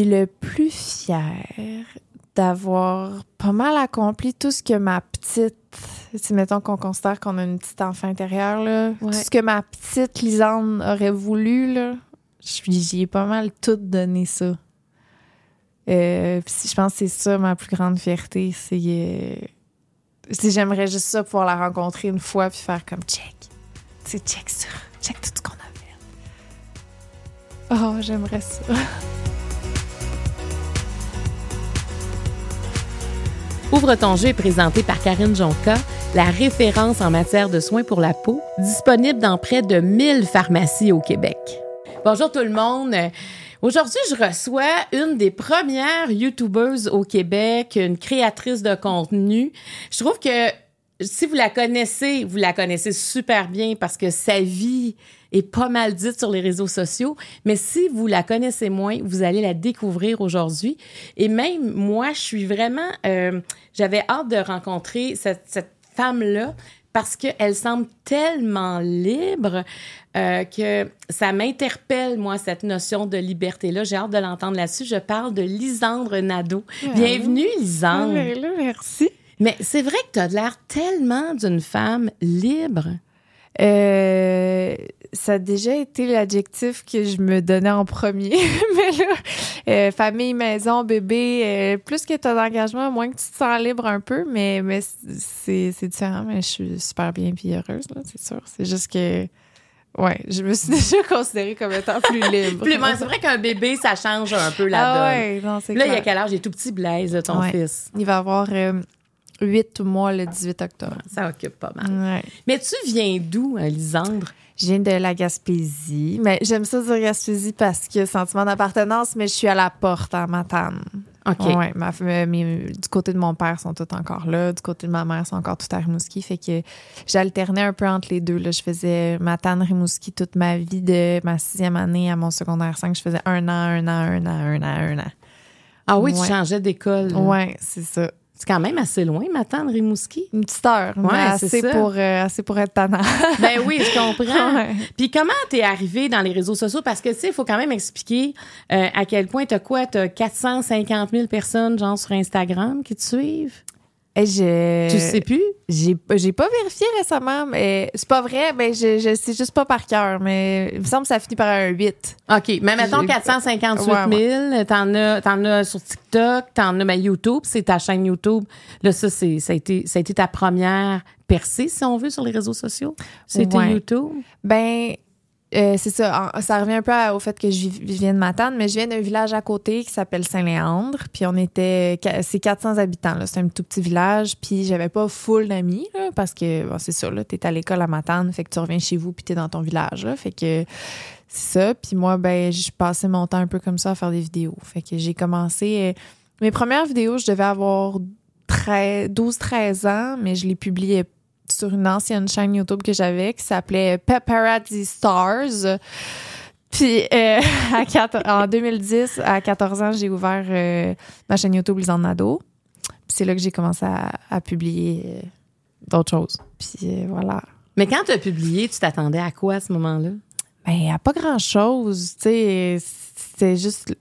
suis le plus fière d'avoir pas mal accompli tout ce que ma petite, si mettons qu'on considère qu'on a une petite enfant intérieure, là, Ouais. tout ce que ma petite Lisande aurait voulu, là, j'y ai pas mal tout donné ça. Euh, je pense que c'est ça ma plus grande fierté, c'est euh, c'est- j'aimerais juste ça pouvoir la rencontrer une fois puis faire comme check, sais check ça, check tout ce qu'on a fait. Oh j'aimerais ça. Ouvre ton jeu est présenté par Karine Jonca, la référence en matière de soins pour la peau, disponible dans près de 1000 pharmacies au Québec. Bonjour tout le monde. Aujourd'hui, je reçois une des premières YouTubeuses au Québec, une créatrice de contenu. Je trouve que si vous la connaissez, vous la connaissez super bien parce que sa vie est pas mal dite sur les réseaux sociaux. Mais si vous la connaissez moins, vous allez la découvrir aujourd'hui. Et même moi, je suis vraiment, euh, j'avais hâte de rencontrer cette, cette femme-là parce qu'elle semble tellement libre euh, que ça m'interpelle, moi, cette notion de liberté-là. J'ai hâte de l'entendre là-dessus. Je parle de Lisandre Nadeau. Bienvenue, Lisandre. Ah, là, merci. Mais c'est vrai que tu as l'air tellement d'une femme libre. Euh, ça a déjà été l'adjectif que je me donnais en premier. mais là, euh, famille, maison, bébé, euh, plus que tu as d'engagement, moins que tu te sens libre un peu, mais, mais c'est c'est différent. Mais je suis super bien puis heureuse, là, c'est sûr. C'est juste que, ouais, je me suis déjà considérée comme étant plus libre. Moi, c'est vrai qu'un bébé, ça change un peu la ah donne. ouais, non, c'est Là, il y a quel âge? Il est tout petit Blaise, ton Ouais. fils. Il va avoir euh, 8 mois le 18 octobre. Ça occupe pas mal. Ouais. Mais tu viens d'où, hein, Lisandre? Je viens de la Gaspésie. Mais j'aime ça dire Gaspésie parce que sentiment d'appartenance, mais je suis à la porte à Matane. OK. Ouais, ma, mes- mes- du côté de mon père, sont tous encore là. Du côté de ma mère, sont encore tout à Rimouski. Fait que j'alternais un peu entre les deux. Là. Je faisais Matane, Rimouski toute ma vie de ma sixième année à mon secondaire 5. Je faisais un an, un an, un an, un an, un an. Ah oui, tu changeais d'école. Ouais, c'est ça. C'est quand même assez loin, maintenant, de Rimouski. Une petite heure, Ouais, c'est assez pour, euh, assez pour être tannant. Ben oui, je comprends. Ouais. Puis comment t'es arrivé dans les réseaux sociaux? Parce que, tu sais, il faut quand même expliquer euh, à quel point t'as quoi? T'as 450 000 personnes, genre, sur Instagram qui te suivent? Et je... Tu sais plus? J'ai, j'ai pas vérifié récemment, mais c'est pas vrai. Ben, je, je sais juste pas par cœur, mais il me semble que ça finit par un 8. OK. Mais mettons J'ai- 458 Ouais, 000. T'en as, t'en as sur TikTok, t'en as ben, YouTube, c'est ta chaîne YouTube. Là, ça, c'est, ça, a été, ça a été ta première percée, si on veut, sur les réseaux sociaux? C'était Ouais. YouTube? Ben, euh, c'est ça. Ça revient un peu au fait que je, viens de Matane, mais je viens d'un village à côté qui s'appelle Saint-Léandre. Puis on était. C'est 400 habitants, là. C'est un tout petit village. Puis j'avais pas full d'amis, là, parce que, bon, c'est ça, là. T'es à l'école à Matane, fait que tu reviens chez vous, puis t'es dans ton village, là. Fait que. C'est ça. Puis moi, ben, je passais mon temps un peu comme ça à faire des vidéos. Fait que j'ai commencé. euh, mes premières vidéos, je devais avoir 12-13 ans, mais je les publiais sur une ancienne chaîne YouTube que j'avais qui s'appelait Paparazzi Stars. Puis euh, à en 2010, à 14 ans, j'ai ouvert euh, ma chaîne YouTube Lisande Nadeau. Puis c'est là que j'ai commencé à, à publier euh, d'autres choses. Puis voilà. Mais quand t'as publié, tu t'attendais à quoi à ce moment-là? Ben, à pas grand-chose, tu sais, c'était juste...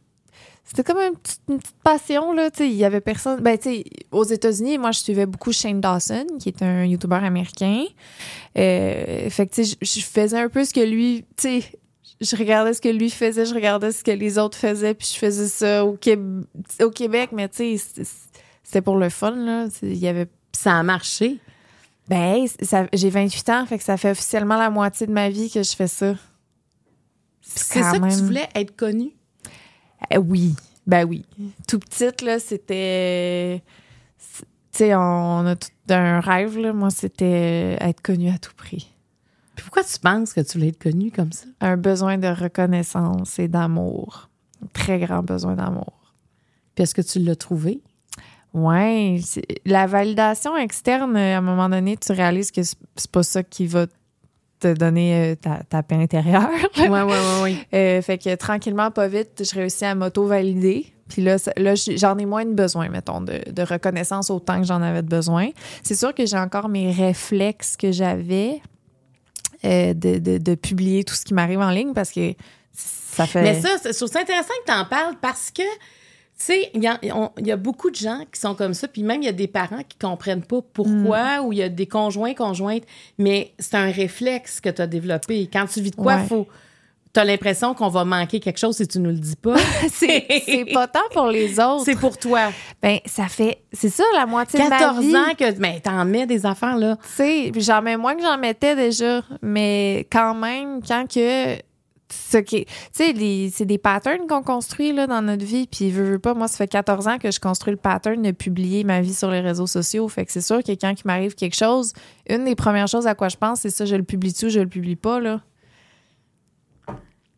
C'était comme une petite, une petite passion, là, tu sais, il y avait personne... Ben, tu sais, aux États-Unis, moi, je suivais beaucoup Shane Dawson, qui est un YouTuber américain. Euh, fait que, tu sais, je faisais un peu ce que lui, tu sais, je regardais ce que lui faisait, je regardais ce que les autres faisaient, puis je faisais ça au, Québ- au Québec, mais tu sais, c'était- pour le fun, là. Il y avait ça a marché. ben, ça- j'ai 28 ans, fait que ça fait officiellement la moitié de ma vie que je fais ça. C'est ça que tu voulais être connue? Euh, oui, ben oui. Tout petite, là, c'était... Tu sais, on a tout un rêve, là. Moi, c'était être connue à tout prix. Puis pourquoi tu penses que tu voulais être connue comme ça? Un besoin de reconnaissance et d'amour. Un très grand besoin d'amour. Puis est-ce que tu l'as trouvé? Ouais, c'est- la validation externe, à un moment donné, tu réalises que c'est c'est pas ça qui va te donner euh, ta, ta paix intérieure. Ouais, ouais, ouais, ouais. Euh, fait que tranquillement, pas vite, je réussis à m'auto-valider. Puis là, là j'en ai moins de besoin, mettons, de, de reconnaissance autant que j'en avais de besoin. C'est sûr que j'ai encore mes réflexes que j'avais euh, de, de, de publier tout ce qui m'arrive en ligne parce que Ça fait. Mais ça, c'est- je trouve ça intéressant que tu en parles parce que, tu sais, il y, a- y beaucoup de gens qui sont comme ça, puis même il y a des parents qui comprennent pas pourquoi, Mm. ou il y a des conjoints, conjointes, mais c'est un réflexe que tu as développé. Quand tu vis de quoi, Ouais. faut. Tu as l'impression qu'on va manquer quelque chose si tu nous le dis pas. c'est c'est pas tant pour les autres. c'est pour toi. Ben, ça fait. C'est ça, la moitié de ma 14 vie. ans que. Mais t'en mets des affaires, là. Tu sais, puis j'en mets moins que j'en mettais déjà. Mais quand même, quand que. Ce qui, tu sais, les- c'est des patterns qu'on construit là, dans notre vie. Puis, veux, veux pas, moi, ça fait 14 ans que je construis le pattern de publier ma vie sur les réseaux sociaux. Fait que c'est sûr que quand il m'arrive quelque chose, une des premières choses à quoi je pense, c'est ça, je le publie-tu ou je le publie pas, là.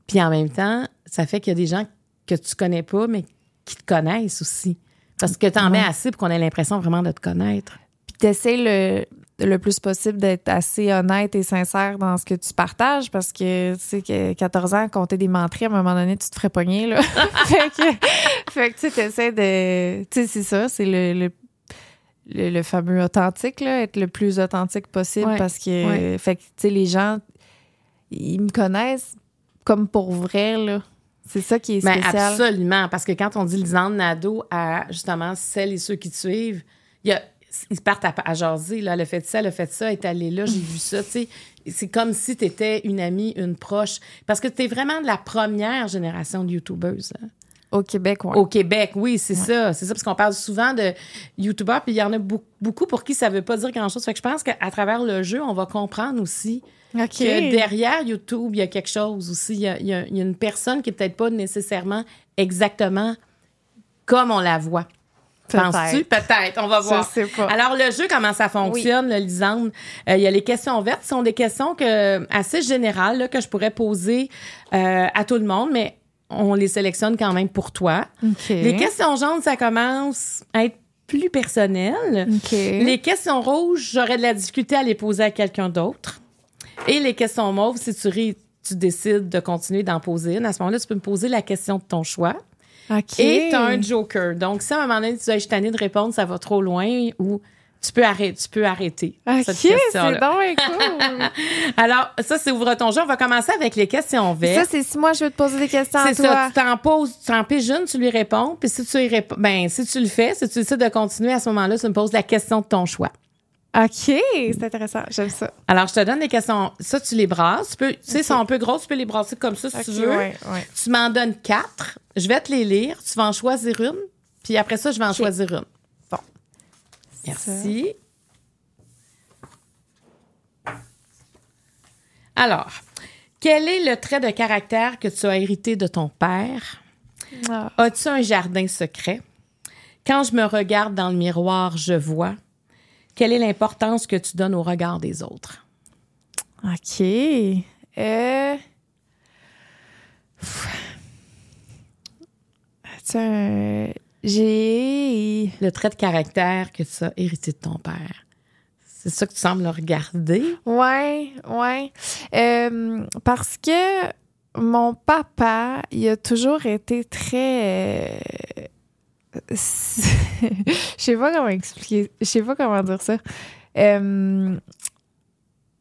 Puis en même temps, ça fait qu'il y a des gens que tu connais pas, mais qui te connaissent aussi. Parce que t'en mets Ouais. assez pour qu'on ait l'impression vraiment de te connaître. Puis t'essaies le, le plus possible d'être assez honnête et sincère dans ce que tu partages parce que, tu sais, que 14 ans, compter des menteries, à un moment donné, tu te ferais pogner, là. fait que, fait que tu sais, t'essaies de... Tu sais, c'est ça, c'est le, le, le, le fameux authentique, là, être le plus authentique possible Ouais, parce que, ouais. fait que, tu sais, les gens, ils me connaissent comme pour vrai, là. C'est ça qui est Ben, spécial. absolument. Parce que quand on dit Lisande Nadeau à justement celles et ceux qui te suivent, il y a, ils partent à, à jaser. Là. Elle a fait ça, elle a fait ça, elle est allée là, j'ai vu ça. Tu sais, c'est comme si tu étais une amie, une proche. Parce que tu es vraiment de la première génération de YouTubeuses. hein. Au Québec, ouais. Au Québec, oui, c'est ça. C'est ça, parce qu'on parle souvent de YouTubeurs, puis il y en a beaucoup, pour qui ça veut pas dire grand-chose. Fait que je pense qu'à travers le jeu, on va comprendre aussi que derrière YouTube, il y a quelque chose aussi. Y a- il y a une personne qui est peut-être pas nécessairement exactement comme on la voit. Peut-être. Penses-tu? Peut-être, on va Je voir. sais pas. Alors, le jeu, comment ça fonctionne, le Lisande? Euh, il y a les questions vertes. Ce sont des questions que, assez générales là, que je pourrais poser euh, à tout le monde, mais on les sélectionne quand même pour toi. Les questions jaunes, ça commence à être plus personnel. Les questions rouges, j'aurais de la difficulté à les poser à quelqu'un d'autre. Et les questions mauves, si tu, ris, tu décides de continuer d'en poser une, à ce moment-là, tu peux me poser la question de ton choix. OK. Et tu as un joker. Donc, si à un moment donné, tu dis, je suis tannée de répondre, ça va trop loin, ou tu peux arrêter, tu peux arrêter OK, cette c'est question-là. bien cool. Alors, ça, c'est ouvre ton jeu. On va commencer avec les questions ça, vertes. c'est si moi, je veux te poser des questions C'est toi. ça, tu t'en poses, tu t'en piges une, tu lui réponds, puis si tu y réponds, ben, si tu le fais, si tu décides de continuer à ce moment-là, tu me poses la question de ton choix. OK, c'est intéressant. J'aime ça. Alors, je te donne des questions. Ça, tu les brasses. Tu peux, tu sais, sont un peu grosses, tu peux les brasser comme ça si tu veux. ouais, ouais. Tu m'en donnes quatre. Je vais te les lire. Tu vas en choisir une. Puis après ça, je vais en choisir une. Bon. Merci. Alors, quel est le trait de caractère que tu as hérité de ton père? Ah. As-tu un jardin secret? Quand je me regarde dans le miroir, je vois. Quelle est l'importance que tu donnes au regard des autres? OK. Euh... Un- J'ai... Le trait de caractère que tu as hérité de ton père. C'est ça que tu sembles regarder? Ouais, ouais. Euh, parce que mon papa, il a toujours été très... euh, Je sais pas comment expliquer. Je sais pas comment dire ça. Euh,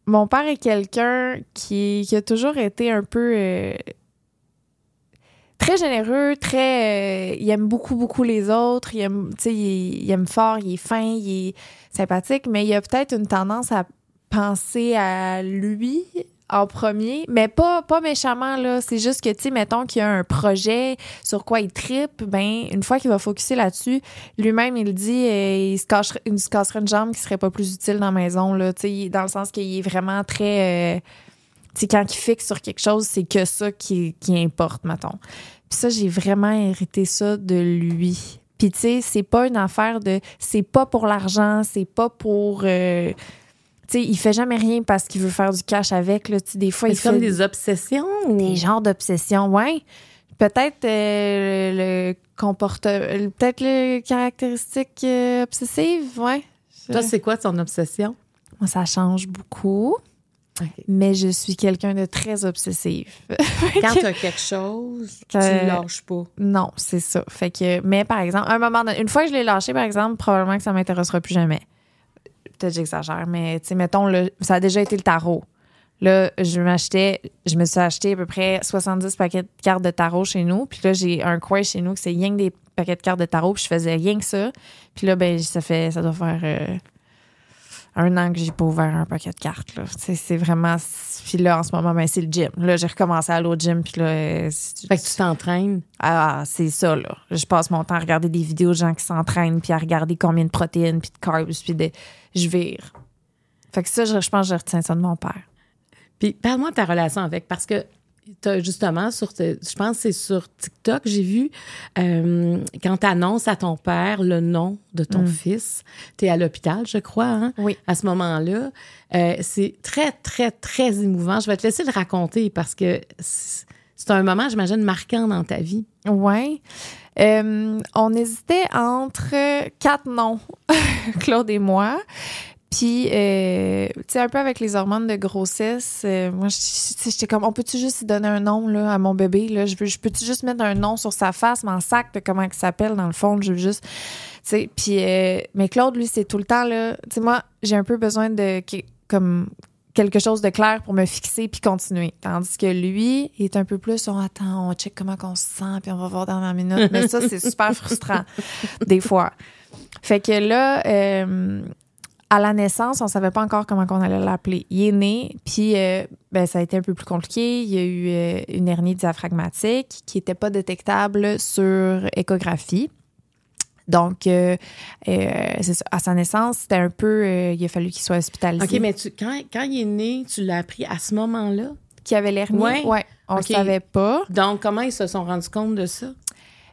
mon père est quelqu'un qui, a toujours été un peu euh, très généreux, très. euh, il aime beaucoup, beaucoup les autres. Il aime, il aime fort, il est fin, il est sympathique, mais il a peut-être une tendance à penser à lui en premier, mais pas, pas méchamment, là. C'est juste que, tu sais, mettons qu'il y a un projet sur quoi il tripe, ben, une fois qu'il va focuser là-dessus, lui-même, il dit, euh, il, se cacherait, il se casserait une jambe qui serait pas plus utile dans la maison, là. Tu sais, dans le sens qu'il est vraiment très. euh, tu sais, quand il fixe sur quelque chose, c'est que ça qui, qui importe, mettons. Puis ça, j'ai vraiment hérité ça de lui. Puis tu sais, c'est pas une affaire de. C'est pas pour l'argent, c'est pas pour. euh, sais, il fait jamais rien parce qu'il veut faire du cash avec. Là. Des fois, il C'est comme fait des obsessions ou... des genres d'obsessions, ouais. Peut-être euh, le comporte peut-être le caractéristique euh, obsessive, ouais. Je- Toi, c'est quoi ton obsession? Moi, ça change beaucoup, mais je suis quelqu'un de très obsessif. Quand tu as quelque chose, tu ne lâches pas. non, c'est ça. Fait que, mais par exemple, un moment, donné- une fois que je l'ai lâché, par exemple, probablement que ça m'intéressera plus jamais. Peut-être j'exagère, mais tu sais, mettons, le, ça a déjà été le tarot. Là, je m'achetais, je me suis acheté à peu près 70 paquets de cartes de tarot chez nous. Puis là, j'ai un coin chez nous que c'est rien que des paquets de cartes de tarot. Puis je faisais rien que ça. Puis là, ben, ça fait, ça doit faire euh, un an que j'ai pas ouvert un paquet de cartes. Là. C'est, c'est vraiment. Puis là, en ce moment, ben, c'est le gym. Là, j'ai recommencé à aller au gym. Puis là, euh, Fait que tu t'entraînes. ah, c'est ça, là. Je passe mon temps à regarder des vidéos de gens qui s'entraînent, puis à regarder combien de protéines, puis de carbs, puis de. Je vire. Fait que ça, je, je pense que je retiens ça de mon père. Puis parle-moi de ta relation avec, parce que justement, sur te- je pense que c'est sur TikTok, j'ai vu, euh, quand tu annonces à ton père le nom de ton fils, tu es à l'hôpital, je crois, hein? Oui. à ce moment-là. Euh, c'est très, très, très émouvant. Je vais te laisser le raconter parce que c'est un moment, j'imagine, marquant dans ta vie. Ouais. Euh, on hésitait entre quatre noms, Claude et moi. Puis, euh, tu sais, un peu avec les hormones de grossesse, euh, moi, j'étais comme, on peut-tu juste donner un nom là, à mon bébé? Là? Je, je peux-tu juste mettre un nom sur sa face, en sac de comment il s'appelle, dans le fond? Je veux juste. Tu sais, puis, euh, mais Claude, lui, c'est tout le temps, là. Tu sais, moi, j'ai un peu besoin de. comme quelque chose de clair pour me fixer puis continuer. Tandis que lui, il est un peu plus, on attend, on check comment on se sent, puis on va voir dans la minute. Mais ça, c'est super frustrant, des fois. Fait que là, euh, à la naissance, on savait pas encore comment on allait l'appeler. Il est né, puis euh, ben, ça a été un peu plus compliqué. Il y a eu euh, une hernie diaphragmatique qui était pas détectable sur échographie. Donc, euh, euh, ça. À sa naissance, c'était un peu... euh, il a fallu qu'il soit hospitalisé. OK, mais tu, quand, quand il est né, tu l'as appris à ce moment-là? Qui avait l'hernie? Ouais. Ouais. On ne savait pas. Donc, comment ils se sont rendus compte de ça?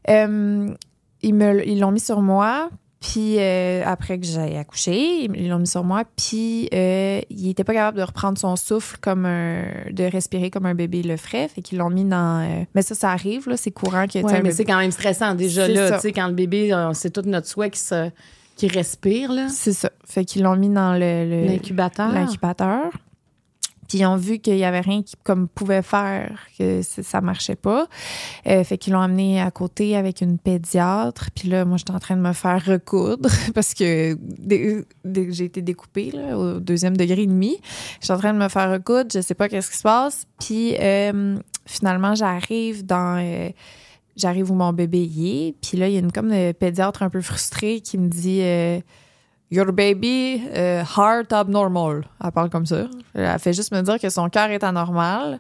Ils me ils l'ont mis sur moi. Puis euh, après que j'ai accouché, ils l'ont mis sur moi. Puis euh, il était pas capable de reprendre son souffle comme un, de respirer comme un bébé le ferait. Fait qu'ils l'ont mis dans. euh, mais ça, ça arrive là, c'est courant que un mais c'est quand même stressant déjà là. Tu sais, quand le bébé, c'est tout notre souhait qui, se, qui respire, là. C'est ça. Fait qu'ils l'ont mis dans le, le- L'incubateur. l'incubateur. Puis ils ont vu qu'il y avait rien qui comme pouvait faire que ça marchait pas. Euh, fait qu'ils l'ont amené à côté avec une pédiatre. Puis là, moi, j'étais en train de me faire recoudre parce que j'ai été découpée au deuxième degré et demi, j'étais en train de me faire recoudre. Je sais pas qu'est-ce qui se passe. Puis euh, finalement, j'arrive dans euh, j'arrive où mon bébé est. Puis là, il y a une comme de pédiatre un peu frustrée qui me dit euh, Your baby euh, heart abnormal. Elle parle comme ça. Elle fait juste me dire que son cœur est anormal.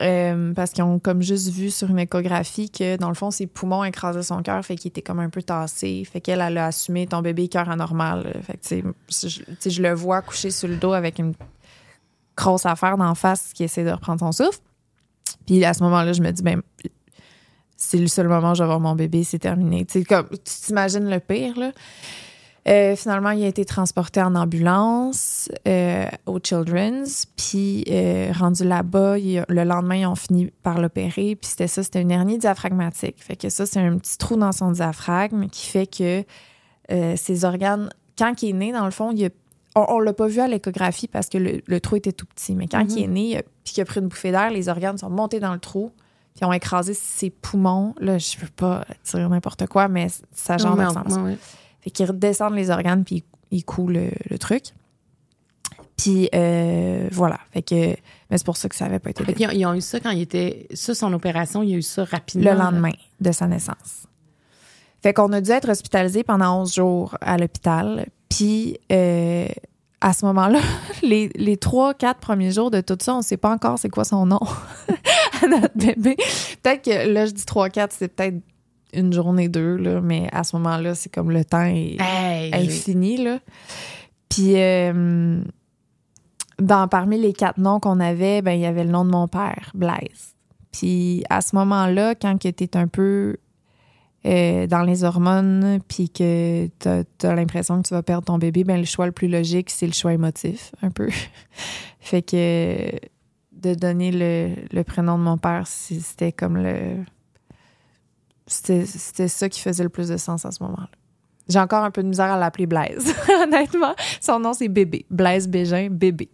Euh, parce qu'ils ont comme juste vu sur une échographie que dans le fond ses poumons écrasaient son cœur fait qu'il était comme un peu tassé fait qu'elle elle a assumé ton bébé cœur anormal fait que tu sais, je, je le vois couché sur le dos avec une grosse affaire d'en face qui essaie de reprendre son souffle puis à ce moment-là je me dis ben c'est le seul moment où je vais voir mon bébé c'est terminé tu sais comme tu t'imagines le pire là euh, finalement, il a été transporté en ambulance euh, au Children's. Puis, euh, rendu là-bas, le lendemain, ils ont fini par l'opérer. Puis, c'était ça, c'était une hernie diaphragmatique. Fait que ça, c'est un petit trou dans son diaphragme qui fait que ses organes, quand il est né, dans le fond, il a- on, on l'a pas vu à l'échographie parce que le, le trou était tout petit. Mais quand Mhm. il est né, il a- puis qu'il a pris une bouffée d'air, les organes sont montés dans le trou. Puis, ont écrasé ses poumons. Là, je veux pas dire n'importe quoi, mais ça genre de sens. Fait qu'ils redescendent les organes puis ils ils coulent le, le truc. Puis euh, voilà. Fait que mais c'est pour ça que ça avait pas été Fait qu'ils ont, ils ont eu ça quand il était. Ça, son opération, il a eu ça rapidement. le lendemain de sa naissance. Fait qu'on a dû être hospitalisé pendant 11 jours à l'hôpital. Puis euh, à ce moment-là, les, les 3-4 premiers jours de tout ça, on sait pas encore c'est quoi son nom à notre bébé. Peut-être que là, je dis 3-4, c'est peut-être une journée, deux, là, mais à ce moment-là, c'est comme le temps est Hey, infini, là. Puis, euh, dans, parmi les quatre noms qu'on avait, ben, il y avait le nom de mon père, Blaise. Puis, à ce moment-là, quand tu es un peu euh, dans les hormones, puis que tu as, l'impression que tu vas perdre ton bébé, ben, le choix le plus logique, c'est le choix émotif, un peu. fait que de donner le, le prénom de mon père, c'était comme le. C'était ça qui faisait le plus de sens à ce moment-là. J'ai encore un peu de misère à l'appeler Blaise, honnêtement. Son nom, c'est Bébé. Blaise Bégin, Bébé.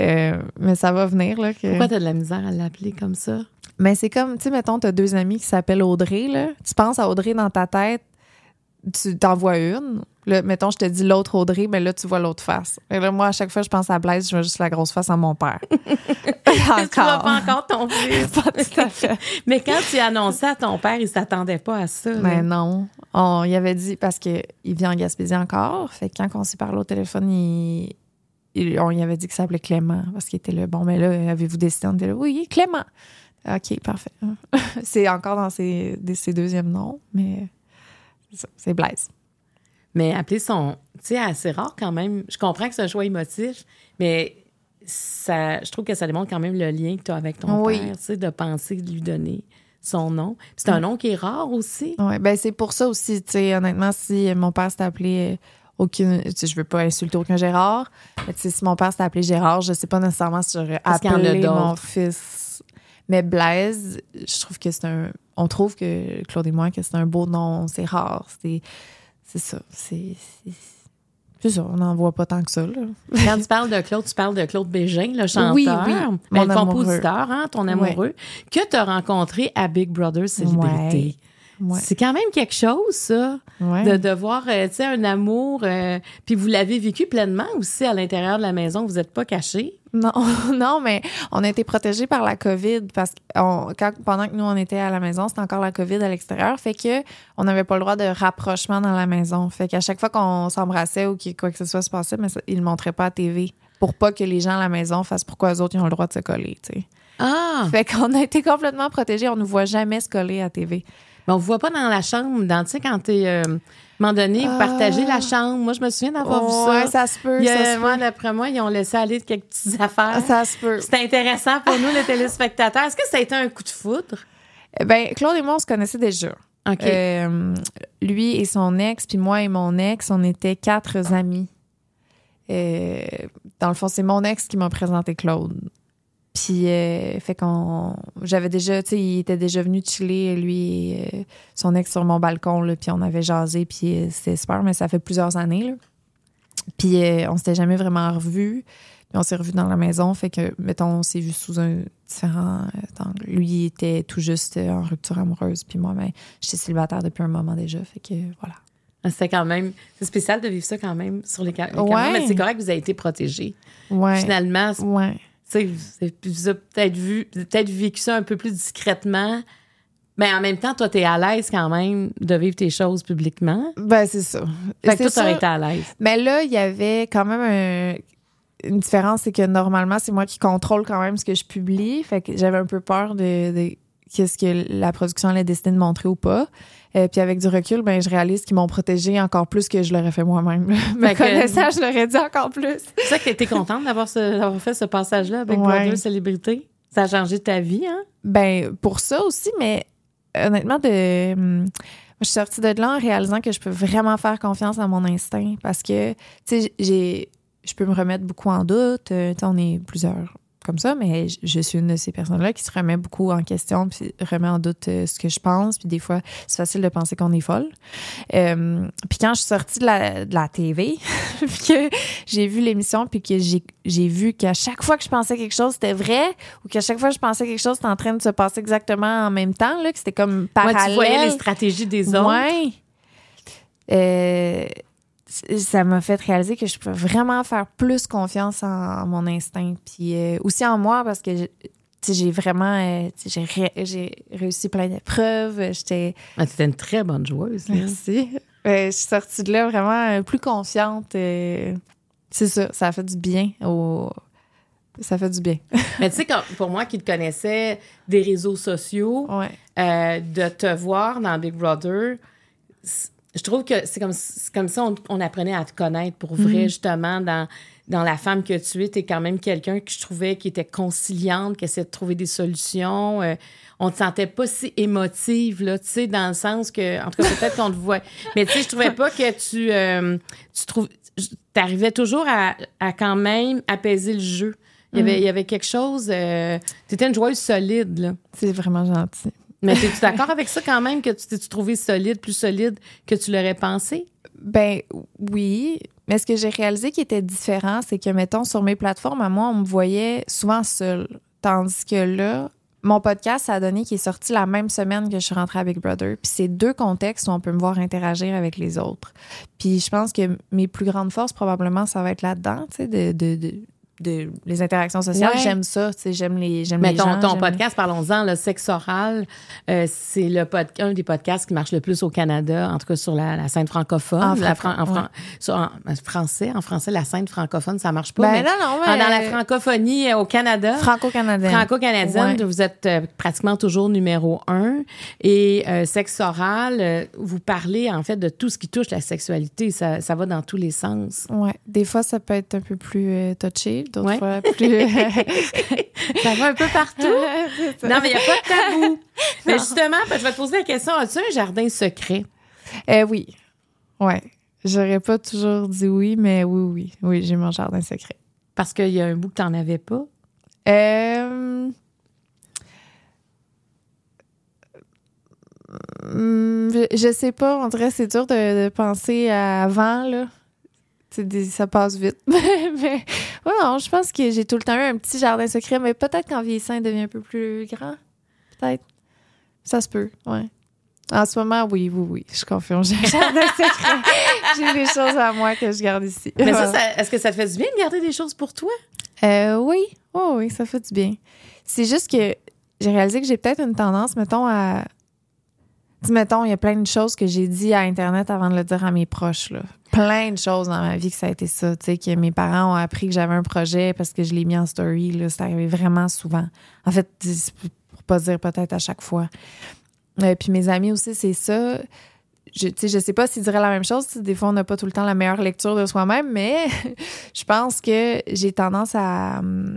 Euh, mais ça va venir, là. Que... Pourquoi t'as de la misère à l'appeler comme ça? Mais c'est comme, tu sais, mettons, t'as deux amis qui s'appellent Audrey, là. Tu penses à Audrey dans ta tête, tu t'en vois une. Là, mettons, je te dis l'autre Audrey, mais là, tu vois l'autre face. Et là, moi, à chaque fois, je pense à Blaise, je vois juste la grosse face à mon père. encore. Tu vois pas encore ton fils. pas tout à fait. mais quand tu annonçais à ton père, il s'attendait pas à ça. Mais non. On y avait dit, parce qu'il vient en Gaspésie encore. Fait que quand on s'est parlé au téléphone, il, on y avait dit que ça s'appelait Clément, parce qu'il était là. Bon, mais là, avez-vous décidé? On était là, oui, Clément. OK, parfait. c'est encore dans ses, ses deuxièmes noms, mais c'est Blaise. Mais appeler son. Tu sais, assez rare quand même. Je comprends que c'est un choix émotif, mais ça, je trouve que ça démontre quand même le lien que tu as avec ton père, tu sais, de penser de lui donner son nom. C'est un nom qui est rare aussi. Oui, ben c'est pour ça aussi, tu sais, honnêtement, si mon père s'était appelé euh, aucune. Tu sais, je veux pas insulter aucun Gérard, mais tu sais, si mon père s'était appelé Gérard, je sais pas nécessairement si j'aurais appelé mon fils. Mais Blaise, je trouve que c'est un. On trouve que Claude et moi, que c'est un beau nom, c'est rare. C'est c'est ça. C'est. ça, on n'en voit pas tant que ça. Là. Quand tu parles de Claude, tu parles de Claude Bégin, le chanteur, oui, oui, mais le compositeur, hein, ton amoureux, que tu as rencontré à Big Brother Célébrité. C'est quand même quelque chose, ça, de, de voir euh, un amour. Euh, puis vous l'avez vécu pleinement aussi à l'intérieur de la maison, vous n'êtes pas caché. Non, non, mais on a été protégés par la COVID parce que pendant que nous, on était à la maison, c'était encore la COVID à l'extérieur. Fait que on n'avait pas le droit de rapprochement dans la maison. Fait qu'à chaque fois qu'on s'embrassait ou que quoi que ce soit se passait, mais ils ne montraient pas à TV pour pas que les gens à la maison fassent pourquoi eux autres ils ont le droit de se coller, tu sais. Ah! Fait qu'on a été complètement protégés. On ne voit jamais se coller à TV. Mais on ne voit pas dans la chambre. Dans, tu sais, quand tu es. Euh, un moment donné, ah. partager la chambre. Moi, je me souviens d'avoir vu ça. ça se peut. moi, d'après moi, ils ont laissé aller quelques petites affaires. Ça se peut. C'était intéressant pour nous, les téléspectateurs. Est-ce que ça a été un coup de foudre? Eh ben, Claude et moi, on se connaissait déjà. OK. Euh, lui et son ex, puis moi et mon ex, on était quatre amis. Euh, dans le fond, c'est mon ex qui m'a présenté Claude. Puis, euh, fait qu'on. J'avais déjà, tu sais, il était déjà venu chiller, lui et euh, son ex sur mon balcon, là, puis on avait jasé, puis euh, c'était super, mais ça fait plusieurs années, là. Puis, on s'était jamais vraiment revus. Puis, on s'est revus dans la maison, fait que, mettons, on s'est vu sous un différent angle. Lui, il était tout juste en rupture amoureuse, puis moi, ben, j'étais célibataire depuis un moment déjà, fait que, voilà. Ah, c'était quand même. C'est spécial de vivre ça quand même sur les, caméras, mais c'est correct que vous avez été protégés. Ouais. Finalement, ouais vous avez peut-être vu, peut-être vécu ça un peu plus discrètement. Mais en même temps, toi, t'es à l'aise quand même de vivre tes choses publiquement? Ben, c'est ça. Fait que toi, été à l'aise. Mais là, il y avait quand même une différence, c'est que normalement, c'est moi qui contrôle quand même ce que je publie. Fait que j'avais un peu peur de qu'est-ce que la production allait décider de montrer ou pas. Euh, puis avec du recul, ben je réalise qu'ils m'ont protégé encore plus que je l'aurais fait moi-même. Mais connaissant, je l'aurais dit encore plus. C'est ça que tu étais contente d'avoir fait ce passage-là avec ouais. Brother Célébrité? Ça a changé ta vie, hein? Ben, pour ça aussi, mais honnêtement, de. Hum, je suis sortie de là en réalisant que je peux vraiment faire confiance à mon instinct parce que, tu sais, j'ai je peux me remettre beaucoup en doute. Euh, on est plusieurs comme ça, mais je suis une de ces personnes-là qui se remet beaucoup en question, puis remet en doute euh, ce que je pense, puis des fois, c'est facile de penser qu'on est folle. Euh, puis quand je suis sortie de la, de la TV, puis que j'ai vu l'émission, puis que j'ai vu qu'à chaque fois que je pensais quelque chose, c'était vrai, ou qu'à chaque fois que je pensais quelque chose, c'était en train de se passer exactement en même temps, là, que c'était comme parallèle. Ouais, tu voyais les stratégies des autres. Ouais. Euh, ça m'a fait réaliser que je peux vraiment faire plus confiance en, mon instinct. Puis euh, aussi en moi, parce que j'ai vraiment euh, j'ai réussi plein d'épreuves. J'étais. Ah, tu une très bonne joueuse. Merci. Euh, je suis sortie de là vraiment plus confiante. c'est ça, ça a fait du bien au. Ça fait du bien. Mais tu sais, pour moi qui te connaissais des réseaux sociaux, de te voir dans Big Brother, je trouve que c'est comme, comme ça on, on, apprenait à te connaître pour vrai, mhm. justement, dans, dans la femme que tu es. Tu es quand même quelqu'un que je trouvais qui était conciliante, qui essayait de trouver des solutions. Euh, on te sentait pas si émotive, là, tu sais, dans le sens que, en tout cas, peut-être qu'on te voit. Mais tu sais, je trouvais pas que tu, euh, tu trouves, t'arrivais toujours à, à, quand même apaiser le jeu. Il y avait, mhm. il y avait quelque chose, euh, tu étais une joueuse solide, là. C'est vraiment gentil. Mais es-tu d'accord avec ça quand même que tu t'es trouvé solide, plus solide que tu l'aurais pensé? Ben oui. Mais ce que j'ai réalisé qui était différent, c'est que, mettons, sur mes plateformes, à moi, on me voyait souvent seule. Tandis que là, mon podcast, ça a donné qui est sorti la même semaine que je suis rentrée à Big Brother. Puis c'est deux contextes où on peut me voir interagir avec les autres. Puis je pense que mes plus grandes forces, probablement, ça va être là-dedans, tu sais, de, de de les interactions sociales. Ouais. J'aime ça, tu sais, j'aime les, j'aime Mais les ton, gens. ton podcast, parlons-en, le sexe oral, euh, c'est le pod- un des podcasts qui marche le plus au Canada, en tout cas sur la, la scène francophone. En La franco- fran- en, fran- ouais. sur- en- en français, en français, la scène francophone, ça marche pas. Ben mais non, non, mais- Dans la francophonie euh, au Canada, Franco-canadienne. franco-canadienne, Ouais. vous êtes euh, pratiquement toujours numéro un. Et euh, sexe oral, euh, vous parlez en fait de tout ce qui touche la sexualité. Ça, ça va dans tous les sens. Ouais, des fois ça peut être un peu plus euh, touché, d'autres Ouais. fois plus. Ça va un peu partout. non, mais il n'y a pas de tabou. mais justement, ben, je vais te poser la question as-tu un jardin secret? Euh, oui. Ouais. J'aurais pas toujours dit oui, mais oui, oui. Oui, j'ai mon jardin secret. Parce qu'il y a un bout que tu n'en avais pas. Euh... hum, Je, sais pas, on dirait c'est dur de, de penser à avant, là. Des- ça passe vite. mais ouais, non, je pense que j'ai tout le temps eu un petit jardin secret, mais peut-être qu'en vieillissant, il devient un peu plus grand. Peut-être. Ça se peut, ouais. En ce moment, oui, oui, oui, je confirme. J'ai un jardin secret. j'ai des choses à moi que je garde ici. Mais ça, ça- est-ce que ça te fait du bien de garder des choses pour toi? Euh, oui, oh, oui, ça fait du bien. C'est juste que j'ai réalisé que j'ai peut-être une tendance, mettons, à. Dis, mettons, il y a plein de choses que j'ai dit à Internet avant de le dire à mes proches, là. Plein de choses dans ma vie que ça a été ça. Tu sais, que mes parents ont appris que j'avais un projet parce que je l'ai mis en story, là. C'est arrivé vraiment souvent. En fait, pour pas dire peut-être à chaque fois. Euh, puis mes amis aussi, c'est ça. Je, je sais pas s'ils diraient la même chose. Des fois, on n'a pas tout le temps la meilleure lecture de soi-même, mais je pense que j'ai tendance à. hum,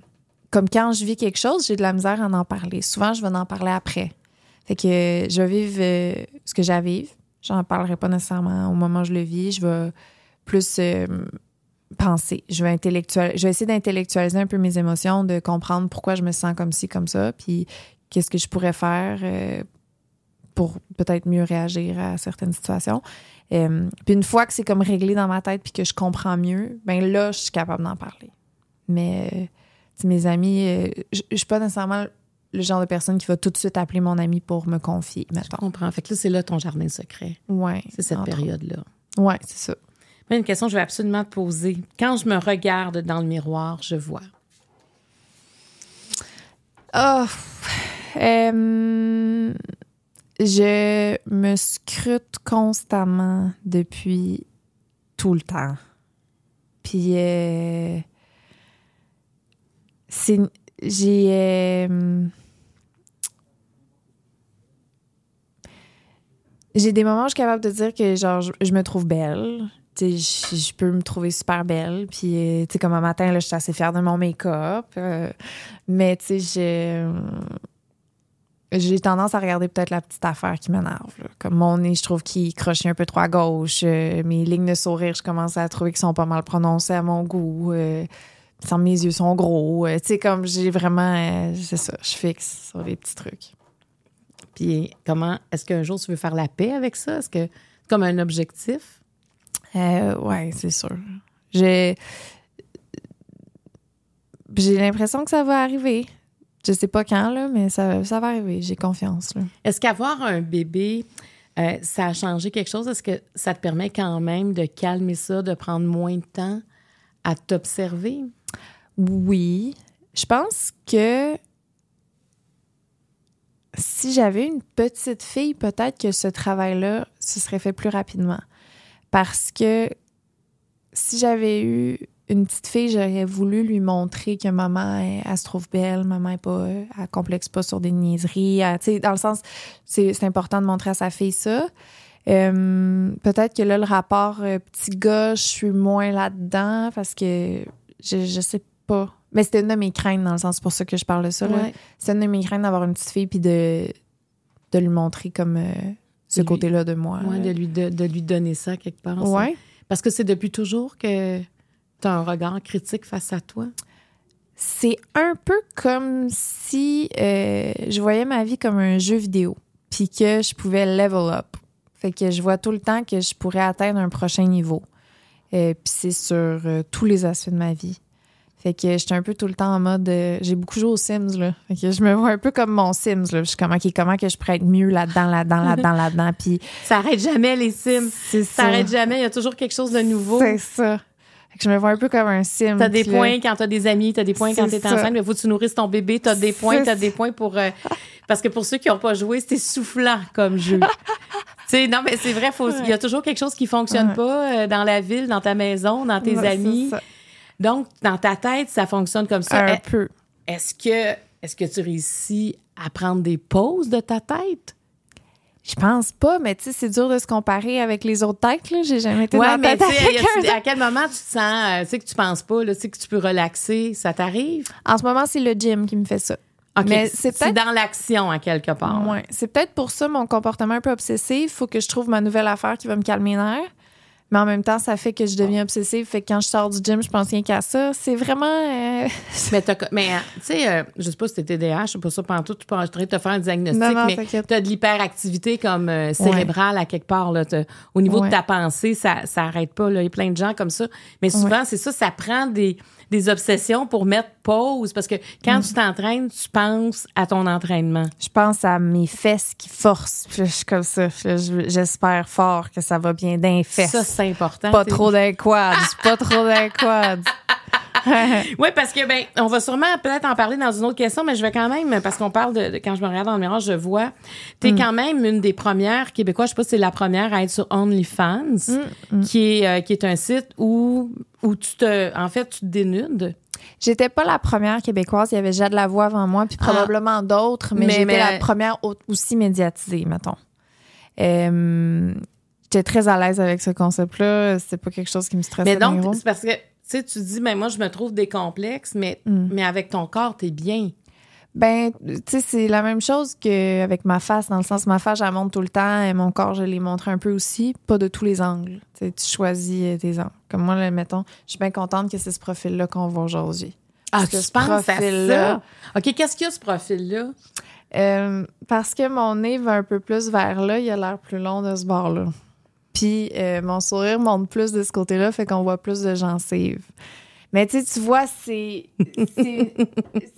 Comme quand je vis quelque chose, j'ai de la misère à en parler. Souvent, je vais en parler après. Fait que je vais vivre euh, ce que j'ai vivre. J'en parlerai pas nécessairement au moment où je le vis. Je vais plus euh, penser. Je vais, intellectuel... je vais essayer d'intellectualiser un peu mes émotions, de comprendre pourquoi je me sens comme ci, comme ça, puis qu'est-ce que je pourrais faire euh, pour peut-être mieux réagir à certaines situations. Euh, puis une fois que c'est comme réglé dans ma tête puis que je comprends mieux, ben là, je suis capable d'en parler. Mais mes amis, je je suis pas nécessairement le genre de personne qui va tout de suite appeler mon ami pour me confier, Je comprends. Fait que là, c'est là ton jardin secret. Ouais. C'est cette période-là. Ouais, c'est ça. Mais une question que je vais absolument te poser. Quand je me regarde dans le miroir, je vois. Oh, euh, je me scrute constamment depuis tout le temps. Puis, euh, c'est. J'ai. euh, j'ai des moments où je suis capable de dire que, genre, je, me trouve belle. Je, je peux me trouver super belle. Puis, euh, tu comme un matin, là, je suis assez fière de mon make-up. Euh, mais, tu sais, j'ai. J'ai tendance à regarder peut-être la petite affaire qui m'énerve. Comme mon nez, je trouve qu'il crochait un peu trop à gauche. Euh, mes lignes de sourire, je commence à trouver qu'ils sont pas mal prononcées à mon goût. Euh, mes yeux sont gros. Euh, tu sais, comme j'ai vraiment. euh, c'est ça, je fixe sur les petits trucs. Puis comment est-ce qu'un jour tu veux faire la paix avec ça? Est-ce que c'est comme un objectif? Euh, ouais, c'est sûr. J'ai. J'ai l'impression que ça va arriver. Je sais pas quand, là, mais ça, ça va arriver. J'ai confiance. Est-ce qu'avoir un bébé, euh, ça a changé quelque chose? Est-ce que ça te permet quand même de calmer ça, de prendre moins de temps à t'observer? Oui. Je pense que si j'avais une petite fille, peut-être que ce travail-là se serait fait plus rapidement. Parce que si j'avais eu une petite fille, j'aurais voulu lui montrer que maman, elle, se trouve belle, maman est pas, complexe pas sur des niaiseries. Dans le sens, c'est important de montrer à sa fille ça. Peut-être que là, le rapport euh, petit gars, je suis moins là-dedans parce que je, je sais pas. Mais c'était une de mes craintes, dans le sens, c'est pour ça que je parle de ça. Ouais. C'est une de mes craintes d'avoir une petite fille puis de, de lui montrer comme euh, ce côté-là de moi. Ouais, de, lui, de, de lui donner ça quelque part. Ouais. Parce que c'est depuis toujours que tu as un regard critique face à toi? C'est un peu comme si euh, je voyais ma vie comme un jeu vidéo, puis que je pouvais level up. Fait que je vois tout le temps que je pourrais atteindre un prochain niveau. Euh, puis c'est sur euh, tous les aspects de ma vie. Fait que j'étais un peu tout le temps en mode. euh, j'ai beaucoup joué aux Sims, là. Fait que je me vois un peu comme mon Sims, là. Je suis comme, OK, comment que je pourrais être mieux là-dedans, là-dedans, là-dedans, là-dedans? Puis Ça arrête jamais, les Sims. c'est Ça ça. arrête jamais. Il y a toujours quelque chose de nouveau. C'est ça. Fait que je me vois un peu comme un Sim. T'as des là- points quand t'as des amis, t'as des points quand t'es enceinte, mais faut que tu nourrisses ton bébé, t'as des points, t'as des points pour... euh, parce que pour ceux qui ont pas joué, c'est soufflant comme jeu. tu sais, non, mais c'est vrai, il y a toujours quelque chose qui fonctionne Ouais. pas euh, dans la ville, dans ta maison, dans tes Ouais, amis. Donc, dans ta tête, ça fonctionne comme ça. Un Est- peu. Est-ce que, est-ce que tu réussis à prendre des pauses de ta tête? Je pense pas, mais tu sais, c'est dur de se comparer avec les autres têtes, là. J'ai jamais été Ouais, dans mais la tête tu à quel moment tu te sens, euh, tu sais, que tu penses pas, là, tu sais, que tu peux relaxer, ça t'arrive? En ce moment, c'est le gym qui me fait ça. OK, Mais c'est dans l'action à quelque part. Ouais. C'est peut-être pour ça mon comportement un peu obsessif. Faut que je trouve ma nouvelle affaire qui va me calmer nerfs. Mais en même temps, ça fait que je deviens obsessive. Fait que quand je sors du gym, je pense rien qu'à ça. C'est vraiment. euh, Mais, t'as- mais euh, tu sais, euh, je sais pas si t'es TDAH, je sais pas ça pendant tout, tu peux en train de te faire un diagnostic, Non, non, mais t'as de l'hyperactivité comme euh, cérébrale à quelque part. Là, au niveau Ouais. de ta pensée, ça, ça arrête pas. Là. Il y a plein de gens comme ça. Mais souvent, c'est ça, ça prend des, des obsessions pour mettre pause. Parce que quand Mm. tu t'entraînes, tu penses à ton entraînement. je pense à mes fesses qui forcent. Je suis comme ça. J'espère fort que ça va bien d'un fesses. Ça, c'est important. pas trop d'un quad. Pas trop d'un quad. Oui, parce que ben, on va sûrement peut-être en parler dans une autre question, mais je vais quand même, parce qu'on parle de, de- quand je me regarde dans le miroir, je vois, tu es Mm. quand même une des premières québécoises, je sais pas si c'est la première à être sur OnlyFans, Mm, qui est euh, qui est un site où où tu te, en fait, tu te dénudes. J'étais pas la première québécoise. Il y avait déjà de la voix avant moi, puis Ah. probablement d'autres, mais, Mais- j'étais mais- la première au- aussi médiatisée, mettons. Euh, J'étais très à l'aise avec ce concept-là. C'était pas quelque chose qui me stressait. Mais donc, c'est parce que tu sais, tu dis, ben moi, je me trouve des complexes, mais Mm. mais avec ton corps, t'es bien. Ben, tu sais, c'est la même chose qu'avec ma face, dans le sens ma face, je la montre tout le temps et mon corps, je l'ai montré un peu aussi, pas de tous les angles. Tu choisis euh, tes angles. Comme moi, là, mettons, je suis bien contente que c'est ce profil-là qu'on voit aujourd'hui. Ah, tu que ce penses à ça? profil-là- OK, qu'est-ce qu'il y a, ce profil-là? Euh, parce que mon nez va un peu plus vers là, il a l'air plus long de ce bord-là. Puis euh, mon sourire monte plus de ce côté-là, fait qu'on voit plus de gencives. Mais tu tu vois, c'est.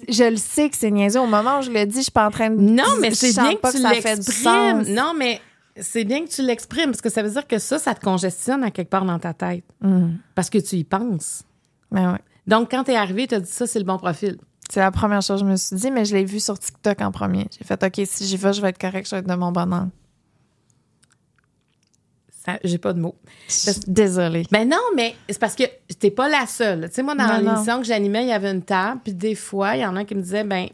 je le sais que c'est niaiseux. Au moment où je le dis, je suis pas en train de. Non, mais c'est bien que tu l'exprimes. Non, mais c'est bien que tu l'exprimes parce que ça veut dire que ça, ça te congestionne à quelque part dans ta tête Hum. parce que tu y penses. Ben ouais. Donc, quand t'es arrivé, t'as dit ça, c'est le bon profil. C'est la première chose que je me suis dit, mais je l'ai vu sur TikTok en premier. J'ai fait, OK, si j'y vais, je vais être correct, je vais être de mon bon angle. Ça- J'ai pas de mots. Désolée. Ben non, mais c'est parce que t'es pas la seule. Tu sais, moi, dans l'émission que j'animais, il y avait une table, puis des fois, il y en a qui me disaient, ben,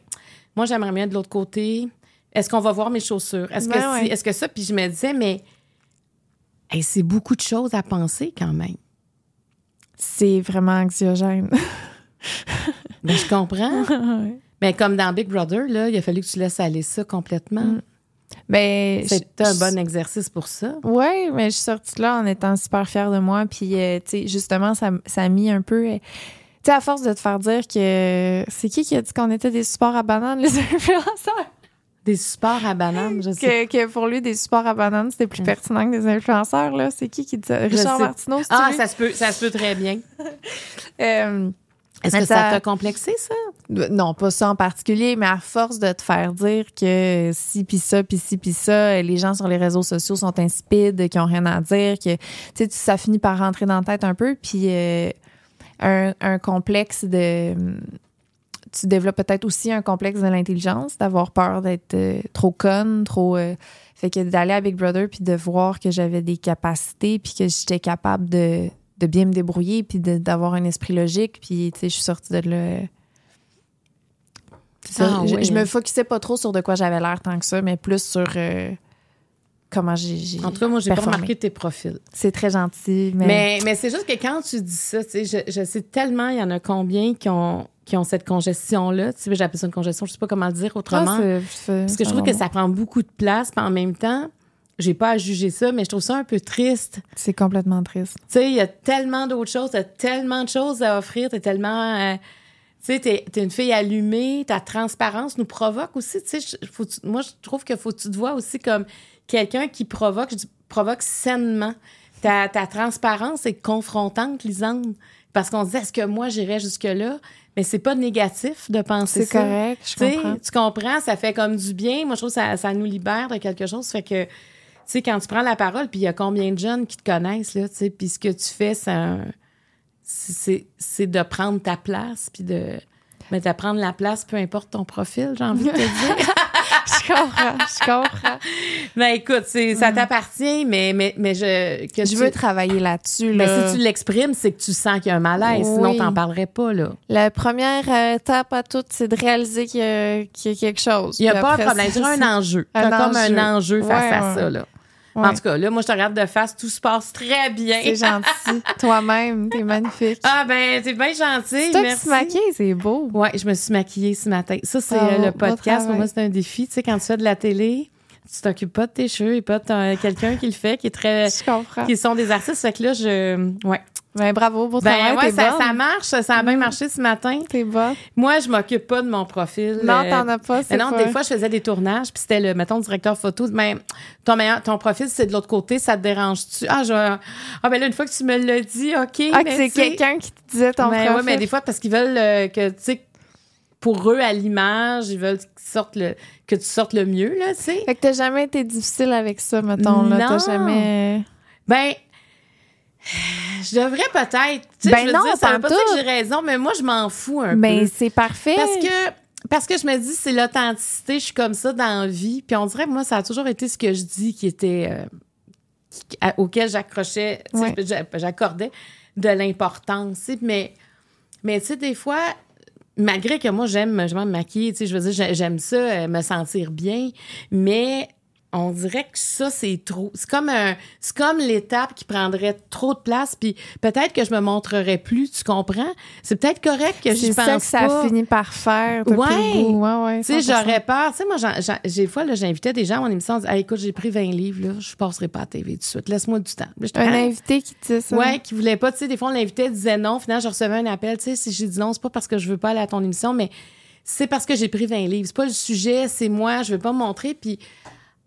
moi, j'aimerais bien de l'autre côté. Est-ce qu'on va voir mes chaussures? Est-ce que, si- est-ce que ça? Puis je me disais, mais hey, c'est beaucoup de choses à penser quand même. C'est vraiment anxiogène. Ben, je comprends. Ben, comme dans Big Brother, là, il a fallu que tu laisses aller ça complètement. Mm. Ben, C'est un bon exercice pour ça. Oui, mais je suis sortie de là en étant super fière de moi. Puis, euh, tu sais, justement, ça, ça a mis un peu. euh, tu sais, à force de te faire dire que. C'est qui qui a dit qu'on était des supports à bananes, les influenceurs? Des supports à banane, je sais. Que, que pour lui, des supports à bananes, c'était plus pertinent que des influenceurs, là. C'est qui qui dit ça? Richard. Martineau, c'est Ah, ça se peut, ça se peut très bien. Euh, Est-ce que ça- t'a complexé, ça? Non, pas ça en particulier, mais à force de te faire dire que si pis ça, pis ci, pis ça, les gens sur les réseaux sociaux sont insipides, qui ont rien à dire, que tu sais, ça finit par rentrer dans la tête un peu, puis euh, un, un complexe de tu développes peut-être aussi un complexe de l'intelligence, d'avoir peur d'être euh, trop conne, trop. euh, fait que d'aller à Big Brother puis de voir que j'avais des capacités puis que j'étais capable de, bien me débrouiller puis d'avoir un esprit logique puis tu sais je suis sortie de là. Ça. Ah je, me focusais pas trop sur de quoi j'avais l'air tant que ça, mais plus sur euh, comment j'ai. En tout cas, moi, j'ai pas remarqué tes profils. C'est très gentil, mais, Mais, mais c'est juste que quand tu dis ça, tu sais, je, je sais tellement, il y en a combien qui ont, qui ont cette congestion-là. Tu sais, j'appelle ça une congestion, je sais pas comment le dire autrement. Ah, c'est- c'est- Parce que je trouve que ça prend beaucoup de place, puis en même temps, j'ai pas à juger ça, mais je trouve ça un peu triste. c'est complètement triste. Tu sais, il y a tellement d'autres choses, t'as tellement de choses à offrir, t'es tellement... euh, tu sais, t'es, t'es une fille allumée, ta transparence nous provoque aussi. Tu sais, faut, moi, je trouve que faut que tu te vois aussi comme quelqu'un qui provoque, je dis provoque sainement. Ta, ta transparence est confrontante, Lisande. Parce qu'on se dit, est-ce que moi, j'irais jusque-là? mais c'est pas négatif de penser C'est ça. correct, je comprends. Tu comprends, ça fait comme du bien. Moi, je trouve que ça, ça nous libère de quelque chose. Fait que, tu sais, quand tu prends la parole, puis il y a combien de jeunes qui te connaissent, là, tu sais, puis ce que tu fais, c'est un- c'est de prendre ta place, puis de. Mais de prendre la place, peu importe ton profil, j'ai envie de te dire. Je comprends, je comprends. ben écoute, c'est- ça t'appartient, mais, mais, mais je. Que Mm. Je tu- veux travailler là-dessus. Mais Là. si tu l'exprimes, c'est que tu sens qu'il y a un malaise. Sinon, t'en parlerais pas, là. La première euh, étape à tout, c'est de réaliser qu'il y, a- qu'il y a quelque chose. Il n'y a pas un problème. c'est- un enjeu. Un comme un enjeu face Ouais, à ouais. ça, là. Ouais. En tout cas, là, moi, je te regarde de face, tout se passe très bien. C'est gentil. Toi-même, t'es magnifique. Ah, ben, t'es bien gentil. toi merci. te maquilles, c'est beau. Ouais, je me suis maquillée ce matin. Ça, c'est Bravo, euh, le podcast. Pour moi, c'est un défi. Tu sais, quand tu fais de la télé, tu t'occupes pas de tes cheveux et pas de quelqu'un qui le fait, qui est très. Je comprends. qui sont des artistes. Fait que là, je. Ouais. Ben, bravo, beau Ben, travail. ouais, ça, ça marche. Ça a bien Mm. marché ce matin. T'es bonne. Moi, je m'occupe pas de mon profil. Non, euh, t'en as pas, Mais non, pas- des fois, je faisais des tournages, puis c'était le, mettons, directeur photo. Mais ton, meilleur, ton profil, c'est de l'autre côté, ça te dérange-tu? Ah, je, ah, ben là, une fois que tu me l'as dit, OK. Ah, mais c'est quelqu'un qui te disait ton Ben profil. ouais, mais des fois, parce qu'ils veulent euh, que, tu sais, pour eux, à l'image, ils veulent le, que tu sortes le mieux, là, tu sais. Fait que t'as jamais été difficile avec ça, mettons, là. T'as Non. jamais... Ben, je devrais peut-être. Tu sais, Ben je veux non, dire, ça veut pas dire que j'ai raison, mais moi, je m'en fous un Ben, peu. c'est parfait. Parce que, parce que je me dis, c'est l'authenticité, je suis comme ça dans la vie. Puis on dirait que moi, ça a toujours été ce que je dis qui était. euh, qui- à- auquel j'accrochais, Ouais. j'a- j'accordais de l'importance. Mais, mais tu sais, des fois, malgré que moi, j'aime je me maquiller, je veux dire, j'ai- j'aime ça, euh, me sentir bien, mais on dirait que ça, c'est trop. C'est comme un, c'est comme l'étape qui prendrait trop de place, puis peut-être que je me montrerais plus, tu comprends? C'est peut-être correct que je c'est pense ça que ça pas. finit par faire. Ouais. Ouais, ouais. Tu sais, 100%. j'aurais peur. Tu sais, moi, j'ai fois, là, j'invitais des gens à mon émission, on dit, Ah, écoute, j'ai pris 20 livres, là, je passerai pas à la TV tout de suite. Laisse-moi du temps. Là, Un invité qui dit ça. Ouais, qui voulait pas, tu sais, des fois, on l'invitait, disait non. Finalement, je recevais un appel, tu sais, si j'ai dit non, c'est pas parce que je veux pas aller à ton émission, mais c'est parce que j'ai pris 20 livres. C'est pas le sujet, c'est moi, je veux pas me montrer. Puis,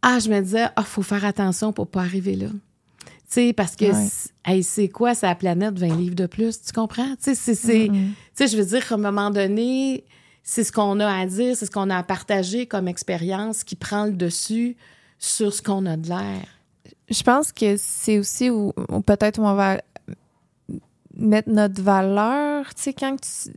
ah, je me disais, ah, faut faire attention pour pas arriver là. Tu sais, parce que, Ouais. c'est- hey, c'est quoi, c'est la planète, 20 livres de plus, tu comprends? Tu sais, c'est, c'est- tu sais, je veux dire, à un moment donné, c'est ce qu'on a à dire, c'est ce qu'on a à partager comme expérience qui prend le dessus sur ce qu'on a de l'air. Je pense que c'est aussi où, où peut-être on va mettre notre valeur. Tu sais, quand tu.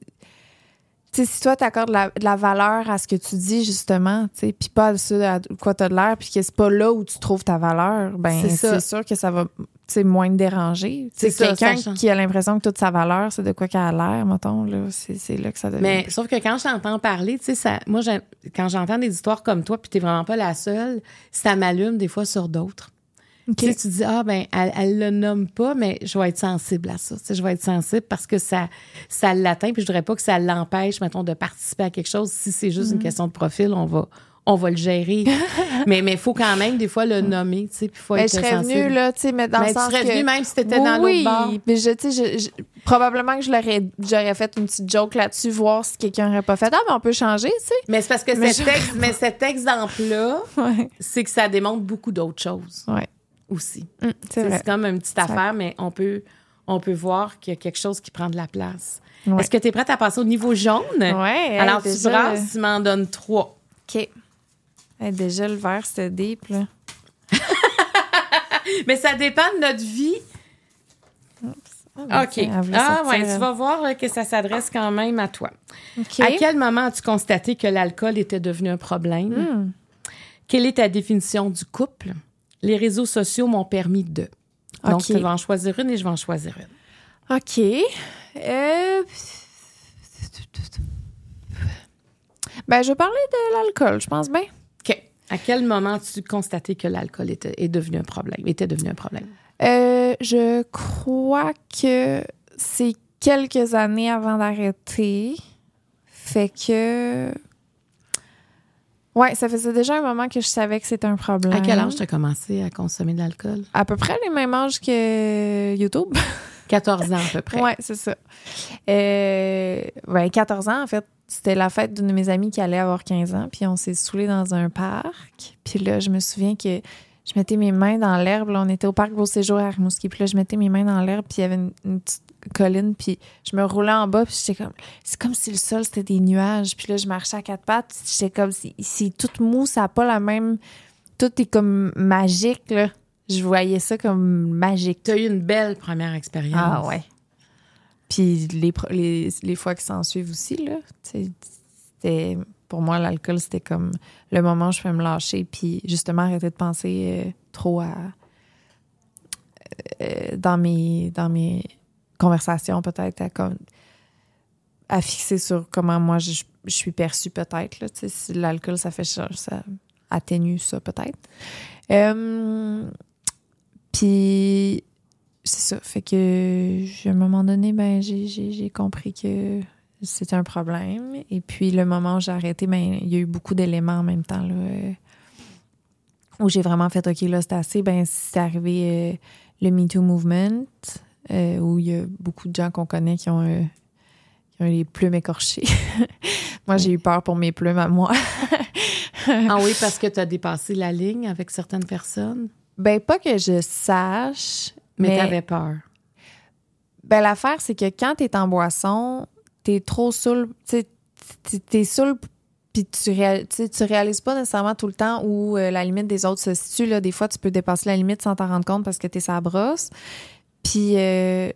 Tu sais, si toi, t'accordes la, de la valeur à ce que tu dis, justement, tu sais, puis pas à ce à quoi t'as de l'air, puis que c'est pas là où tu trouves ta valeur, ben C'est sûr que ça va, tu sais, moins te déranger. C'est quelqu'un qui a l'impression que toute sa valeur, c'est de quoi qu'elle a l'air, mettons, là, c'est c'est là que ça devient. Mais sauf que quand j'entends parler, tu sais, ça, moi, quand j'entends des histoires comme toi, puis t'es vraiment pas la seule, ça m'allume des fois sur d'autres. OK. Tu sais, tu dis, ah, ben, elle, elle le nomme pas, mais je vais être sensible à ça. Tu sais, je vais être sensible parce que ça, ça l'atteint, puis je voudrais pas que ça l'empêche, mettons, de participer à quelque chose. Si c'est juste une question de profil, on va, on va le gérer. mais il faut quand même, des fois, le nommer, tu sais, puis faut Ben, être je serais sensible. venue, là, tu sais, mais dans Mais le tu sens serais que... venue même si t'étais dans oui, l'autre bar. mais je, tu sais, je- je- probablement que je l'aurais, j'aurais fait une petite joke là-dessus, voir si quelqu'un n'aurait pas fait. Ah, mais on peut changer, tu sais. Mais c'est parce que Mais cet, ex- mais cet exemple-là, Ouais. c'est que ça démontre beaucoup d'autres choses Ouais. Aussi. Hum, c'est C'est c'est comme une petite affaire, mais on peut, on peut voir qu'il y a quelque chose qui prend de la place. Ouais. Est-ce que tu es prête à passer au niveau jaune? Hey, Alors, tu déjà- brasses, tu m'en donnes trois. OK. Hey, déjà, le verre, c'était deep, là. Mais ça dépend de notre vie. Ah, OK. elle voulait Ah, ouais, tu vas voir que ça s'adresse quand même à toi. OK. À quel moment as-tu constaté que l'alcool était devenu un problème? Hmm. Quelle est ta définition du couple? Les réseaux sociaux m'ont permis de. Donc, OK. tu vas en choisir une et je vais en choisir une. OK. Euh... Ben, je parler de l'alcool, je pense bien. OK. À quel moment as-tu constaté que l'alcool était, est devenu un problème, était devenu un problème? Euh, je crois que c'est quelques années avant d'arrêter. Fait que. Ouais, ça faisait déjà un moment que je savais que c'était un problème. À quel âge tu as commencé à consommer de l'alcool? À peu près les mêmes âges que YouTube. 14 ans à peu près. ouais, c'est ça. Euh, ouais, 14 ans, en fait. C'était la fête d'une de mes amies qui allait avoir 15 ans, puis on s'est saoulé dans un parc. Puis là, je me souviens que je mettais mes mains dans l'herbe. On était au parc Beau Séjour à Rimouski. Puis là, je mettais mes mains dans l'herbe. Puis il y avait une, une, petite colline. Puis je me roulais en bas. Puis j'étais comme... C'est comme si le sol, c'était des nuages. Puis là, je marchais à quatre pattes. J'étais comme... C'est tout mou. Ça n'a pas la même... Tout est comme magique, là. Je voyais ça comme magique. Tu as eu une belle première expérience. Ah ouais. Puis les, les, les fois qui s'en suivent aussi, là. C'était pour moi, l'alcool, c'était comme le moment où je peux me lâcher, puis justement arrêter de penser euh, trop à. Euh, dans, mes, dans mes conversations, peut-être, à, à fixer sur comment moi je, suis perçue, peut-être. Si l'alcool, ça fait ça, ça atténue ça, peut-être. Euh, puis, c'est ça. Fait que, à un moment donné, ben, j'ai compris que c'était un problème. Et puis, le moment où j'ai arrêté, ben, il y a eu beaucoup d'éléments en même temps, là, euh, où j'ai vraiment fait, OK, là, c'est assez. Ben, c'est arrivé euh, le MeToo Movement, euh, où il y a beaucoup de gens qu'on connaît qui ont, qui ont les plumes écorchées. moi, j'ai eu peur pour mes plumes à moi. ah oui, parce que tu as dépassé la ligne avec certaines personnes? Ben, pas que je sache. Mais, mais tu peur. Ben, l'affaire, c'est que quand tu es en boisson, t'es trop saoul, tu t'es saoul puis tu, tu réalises pas nécessairement tout le temps où euh, la limite des autres se situe. Là. Des fois, tu peux dépasser la limite sans t'en rendre compte parce que t'es sa brosse. Puis euh,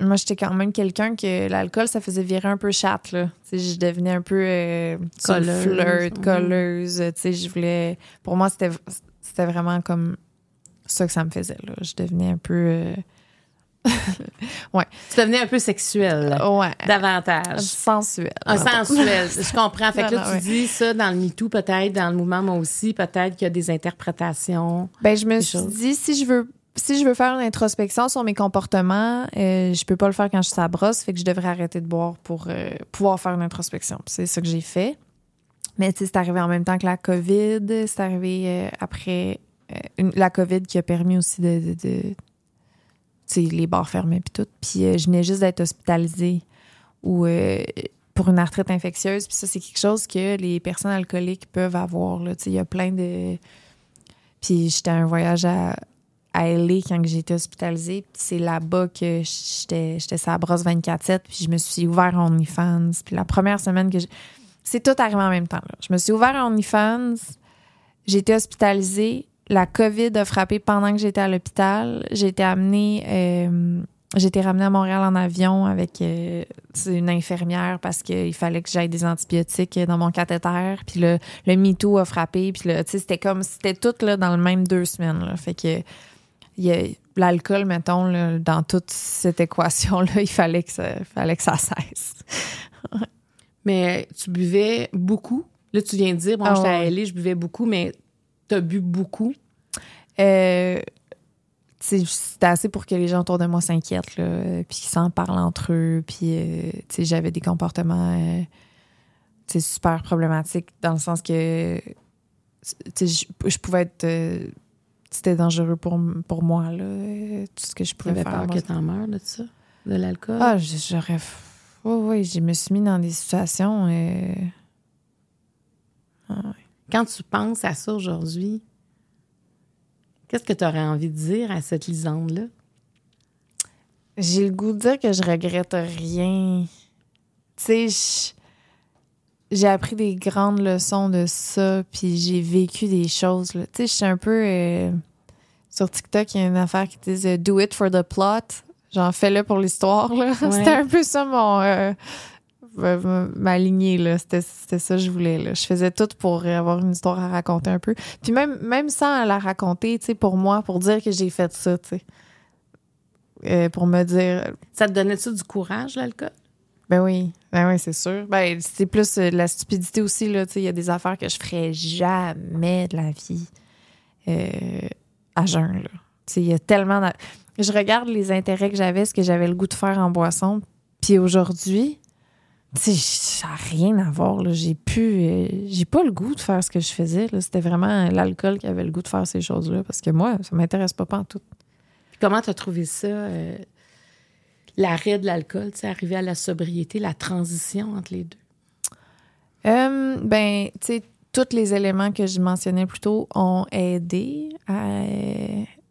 moi, j'étais quand même quelqu'un que l'alcool, ça faisait virer un peu chatte. Là. je devenais un peu euh, colleuse, flirt, colleuse. Je voulais... Pour moi, c'était vraiment comme ça que ça me faisait. Là. Je devenais un peu... ouais. Tu devenais un peu sexuel. Ouais. Davantage. Sensuel. Un sensuel. Je comprends. Fait que là, tu dis ça dans le MeToo, peut-être, dans le mouvement, moi aussi, peut-être qu'il y a des interprétations. Ben, je me suis dit, si je veux si je veux faire une introspection sur mes comportements, euh, je peux pas le faire quand je suis à brosse, fait que je devrais arrêter de boire pour euh, pouvoir faire une introspection. C'est ça que j'ai fait. Mais c'est arrivé en même temps que la COVID. C'est arrivé euh, après la COVID qui a permis aussi de les bars fermés puis tout. Puis euh, je venais juste d'être hospitalisée ou euh, pour une arthrite infectieuse. Puis ça, c'est quelque chose que les personnes alcooliques peuvent avoir. Il y a plein de... Puis j'étais à un voyage à, à LA quand j'étais hospitalisée. C'est là-bas que j'étais, j'étais sa brosse 24-7. Puis je me suis ouvert en OnlyFans. Puis la première semaine que... C'est tout arrivé en même temps. Je me suis ouvert en OnlyFans. J'ai été hospitalisée la COVID a frappé pendant que j'étais à l'hôpital. J'ai été amenée, euh, j'ai été ramenée à Montréal en avion avec euh, une infirmière parce qu'il fallait que j'aille des antibiotiques dans mon cathéter. Puis le, le MeToo a frappé. Puis c'était comme, c'était tout là, dans le même deux semaines. Fait que l'alcool, mettons, dans toute cette équation-là, il fallait que ça, fallait que ça cesse. mais tu buvais beaucoup? Là, tu viens de dire, bon, ah j'étais à je buvais beaucoup, mais T'as bu beaucoup? Euh, c'était assez pour que les gens autour de moi s'inquiètent, puis qu'ils s'en parlent entre eux. Puis, euh, j'avais des comportements euh, super problématiques dans le sens que je pouvais être. C'était dangereux pour, pour moi, là, tout ce que je pouvais faire. peur que t'en meurs de ça? De l'alcool? Ah, j'aurais. oui, je me suis mis dans des situations. Ah, quand tu penses à ça aujourd'hui, qu'est-ce que tu aurais envie de dire à cette Lisande-là? J'ai le goût de dire que je regrette rien. Tu sais, j'ai appris des grandes leçons de ça, puis j'ai vécu des choses. Tu sais, je suis un peu. Euh, sur TikTok, il y a une affaire qui dit Do it for the plot. J'en fais-le pour l'histoire. C'était un peu ça mon. Euh, m'aligner là. C'était ça que je voulais là. Je faisais tout pour avoir une histoire à raconter un peu. Puis même même sans la raconter tu sais pour moi pour dire que j'ai fait ça tu sais. Euh, pour me dire ça te donnait ça du courage l'alcool? Ben oui. Ben oui c'est sûr. Ben c'est plus euh, la stupidité aussi là tu sais. Il y a des affaires que je ferais jamais de la vie. Euh, à jeun là tu sais il y a tellement je regarde les intérêts que j'avais ce que j'avais le goût de faire en boisson puis aujourd'hui ça n'a rien à voir. J'ai pu. Euh, j'ai pas le goût de faire ce que je faisais. C'était vraiment l'alcool qui avait le goût de faire ces choses-là. Parce que moi, ça m'intéresse pas, pas en tout. comment tu as trouvé ça? Euh, l'arrêt de l'alcool, arriver à la sobriété, la transition entre les deux? Euh, ben, tu sais, tous les éléments que je mentionnais plus tôt ont aidé à,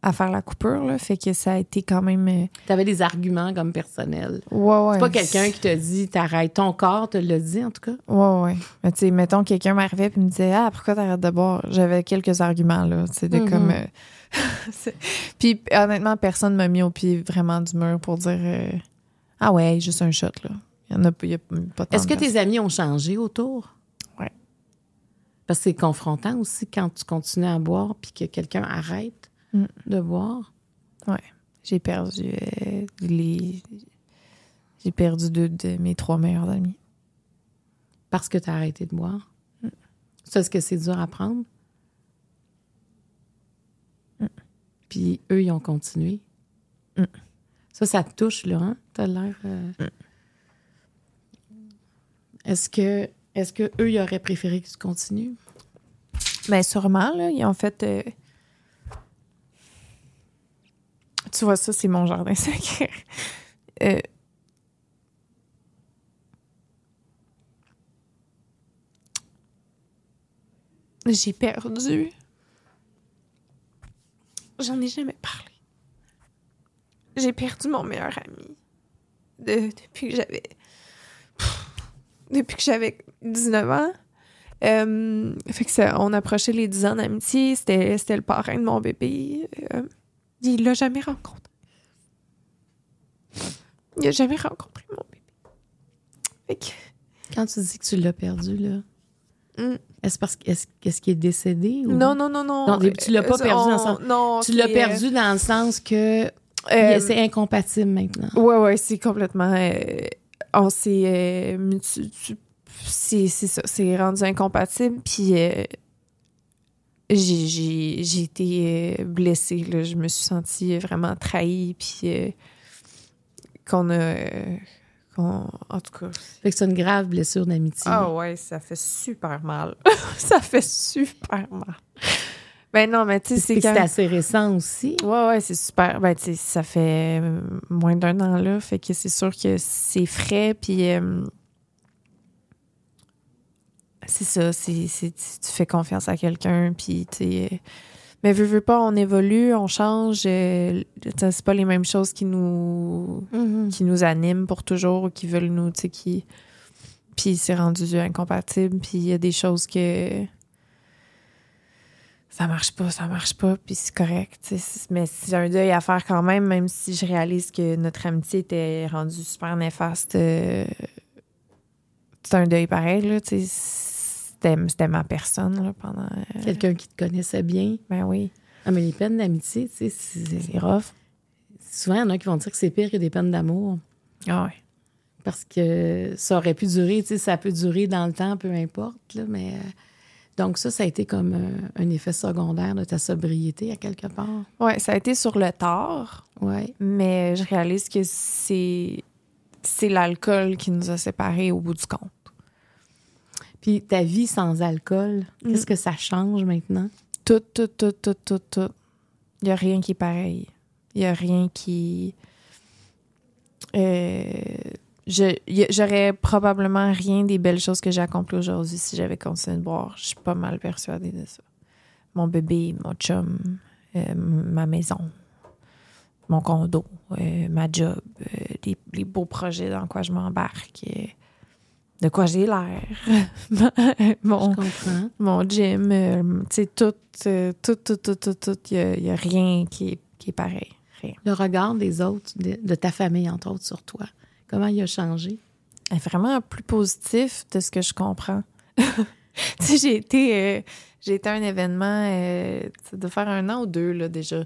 à faire la coupure. Là. Fait que ça a été quand même. euh, Tu avais des arguments comme personnels. Ouais, ouais. C'est pas quelqu'un qui te dit t'arrêtes. Ton corps te l'a dit, en tout cas. Ouais, ouais. Mais tu sais, mettons, quelqu'un m'arrivait et me disait Ah, pourquoi t'arrêtes de boire J'avais quelques arguments, là. Mhm. comme. euh, c'est- Puis honnêtement, personne m'a mis au pied vraiment du mur pour dire euh, Ah, ouais, juste un shot, là. Il y en a, y a pas Est-ce que tes amis ont changé autour? Parce que c'est confrontant aussi quand tu continues à boire puis que quelqu'un arrête Mm. de boire. J'ai perdu euh, les. J'ai perdu deux de mes trois meilleurs amis. Parce que tu as arrêté de boire? Mm. Ça, est-ce que c'est dur à prendre? Mm. Puis eux, ils ont continué? Ça, ça te touche, là, hein? T'as l'air... euh, Est-ce que, est-ce que eux, ils auraient préféré que tu continues? Ben sûrement, là. Ils ont fait. euh, Tu vois, ça, c'est mon jardin secret. Euh, J'ai perdu. J'en ai jamais parlé. J'ai perdu mon meilleur ami. De- depuis que j'avais. Depuis que j'avais 19 ans. Euh, fait que ça, on approchait les 10 ans d'amitié. C'était, c'était le parrain de mon bébé. Euh, il l'a jamais rencontré. Il a jamais rencontré mon bébé. Fait que, Quand tu dis que tu l'as perdu, là, Mm. est-ce parce est-ce, qu'est-ce qu'il est décédé? Ou... non, non, non, non. Non, tu l'as pas Euh, perdu dans le sens- Non, Tu l'as perdu dans le sens que euh, c'est incompatible maintenant. Ouais, ouais, c'est complètement. On s'est. euh, c'est ça, c'est rendu incompatible. Puis euh, j'ai- été euh, blessée. Là, je me suis sentie vraiment trahie. Puis euh, qu'on a. en tout cas. Fait que c'est une grave blessure d'amitié. Ah ouais, ça fait super mal. ça fait super mal. Ben non, mais tu sais, c'est c'est assez récent aussi. Ouais, ouais, c'est super. Ben, tu sais, ça fait euh, moins d'un an, là. Fait que c'est sûr que c'est frais, puis... euh, c'est ça, c'est, c'est- tu fais confiance à quelqu'un, puis tu sais... euh, mais veux, veux pas, on évolue, on change. euh, c'est pas les mêmes choses qui nous qui nous animent pour toujours ou qui veulent nous, tu sais, qui... Puis c'est rendu incompatible, puis il y a des choses que... Ça marche pas, ça marche pas, puis c'est correct, tu sais. Mais c'est un deuil à faire quand même, même si je réalise que notre amitié était rendue super néfaste. euh, C'est un deuil pareil, là, tu sais. C'était ma personne, là, pendant... euh, Quelqu'un qui te connaissait bien. Ben oui, Ah, mais les peines d'amitié, tu sais, c'est- c'est rough. souvent, il y en a qui vont dire que c'est pire que des peines d'amour. Ah ouais. Parce que ça aurait pu durer, tu sais, ça peut durer dans le temps, peu importe, là, mais... euh, donc ça, ça a été comme euh, un effet secondaire de ta sobriété, à quelque part? Ouais, ça a été sur le tard. Ouais. Mais je réalise que c'est c'est l'alcool qui nous a séparés au bout du compte. Puis ta vie sans alcool, Mm. qu'est-ce que ça change maintenant? Tout, tout, tout, tout, tout, tout. Il n'y a rien qui est pareil. Il n'y a rien qui. Euh, J'aurais probablement rien des belles choses que j'ai accomplies aujourd'hui si j'avais continué de boire. Je suis pas mal persuadée de ça. Mon bébé, mon chum, euh, ma maison, mon condo, euh, ma job, euh, les, les beaux projets dans quoi je m'embarque, de quoi j'ai l'air, mon, mon gym, tu sais, tout, tout, tout, tout, tout, tout, il n'y a, rien qui est, qui est pareil. Rien. Le regard des autres, de, de ta famille, entre autres, sur toi, comment il a changé? vraiment plus positif de ce que je comprends. tu sais, j'ai été, euh, été à un événement, euh, doit faire un an ou deux, là, déjà.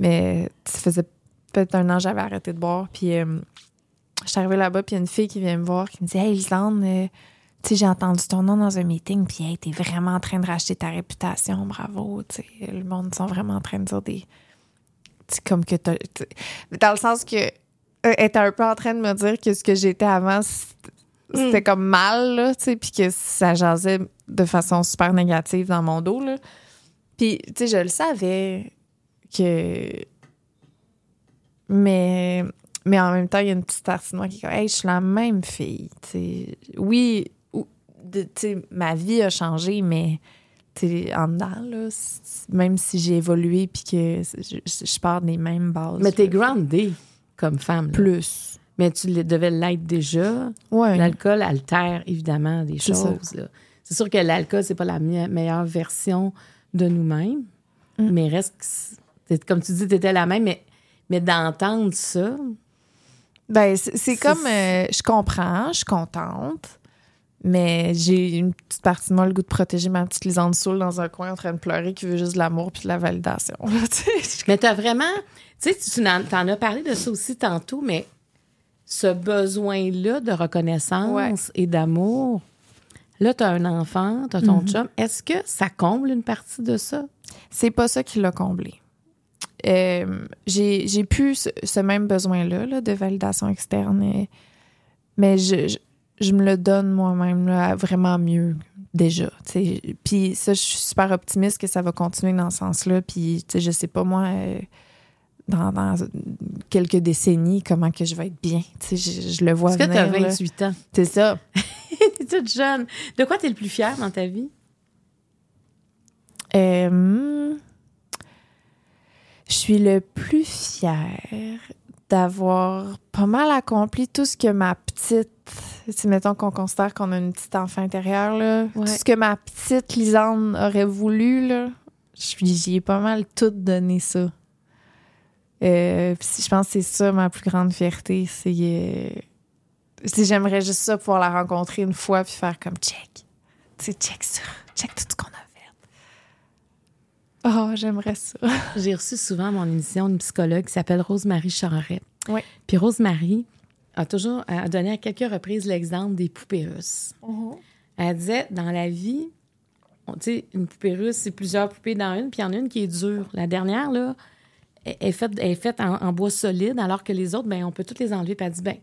Mais ça faisait peut-être un an j'avais arrêté de boire. Puis, euh, je suis arrivée là-bas, puis y a une fille qui vient me voir, qui me dit Hey, Lisande, euh, tu sais, j'ai entendu ton nom dans un meeting, puis hey, t'es vraiment en train de racheter ta réputation, bravo. Tu le monde sont vraiment en train de dire des. Comme que t'as. Dans le sens que. Euh, était un peu en train de me dire que ce que j'étais avant, c'était c'était comme mal, là, tu sais, puis que ça jasait de façon super négative dans mon dos, là. Puis, tu sais, je le savais que. Mais. Mais en même temps, il y a une petite partie de moi qui est comme, hey, je suis la même fille, tu sais. Oui, ou- tu sais, ma vie a changé, mais tu sais, en dedans, là, même si j'ai évolué puis que je, pars des mêmes bases. Mais t'es là. Comme femme. là. plus. Mais tu devais l'être déjà. Ouais. L'alcool altère évidemment des choses. C'est sûr que l'alcool, c'est pas la me- meilleure version de nous-mêmes, Mm. mais reste comme tu dis, tu étais la même, mais, mais d'entendre ça, Ben, C'est- comme, euh, je comprends, je suis contente, mais j'ai une petite partie de moi le goût de protéger ma petite Lisande Soul dans un coin en train de pleurer qui veut juste de l'amour puis de la validation. mais tu as vraiment, tu sais, tu en, t'en as parlé de ça aussi tantôt, mais ce besoin-là de reconnaissance Ouais. et d'amour, là, tu as un enfant, tu as ton Mhm. chum, est-ce que ça comble une partie de ça? C'est pas ça qui l'a comblé. Euh, j'ai j'ai plus ce, ce même besoin-là là, de validation externe, mais je, je, je me le donne moi-même là, vraiment mieux déjà. tu sais. Puis ça, je suis super optimiste que ça va continuer dans ce sens-là. Puis je sais pas moi, euh, dans, dans quelques décennies, comment que je vais être bien. Je, je le vois Est-ce que tu as venir. là. 28 ans? C'est ça. Tu es toute jeune. De quoi tu es le plus fier dans ta vie? Euh, je suis le plus fière d'avoir pas mal accompli tout ce que ma petite, si mettons qu'on considère qu'on a une petite enfant intérieure, là, Ouais. tout ce que ma petite Lisande aurait voulu, là, j'y ai pas mal tout donné ça. Euh, je pense que c'est ça ma plus grande fierté, c'est euh, c'est- j'aimerais juste ça pouvoir la rencontrer une fois puis faire comme check, tu check ça, check tout ce qu'on a fait. Oh, j'aimerais ça. J'ai reçu souvent à mon émission une psychologue qui s'appelle Rosemary Charret. Ouais. Puis Rosemary a toujours a donné à quelques reprises l'exemple des poupées russes. Elle disait, dans la vie, on- une poupée russe, c'est plusieurs poupées dans une, puis il y en a une qui est dure. La dernière, là, est est faite, est faite en, en bois solide, alors que les autres, ben, on peut toutes les enlever. Puis elle dit, ben,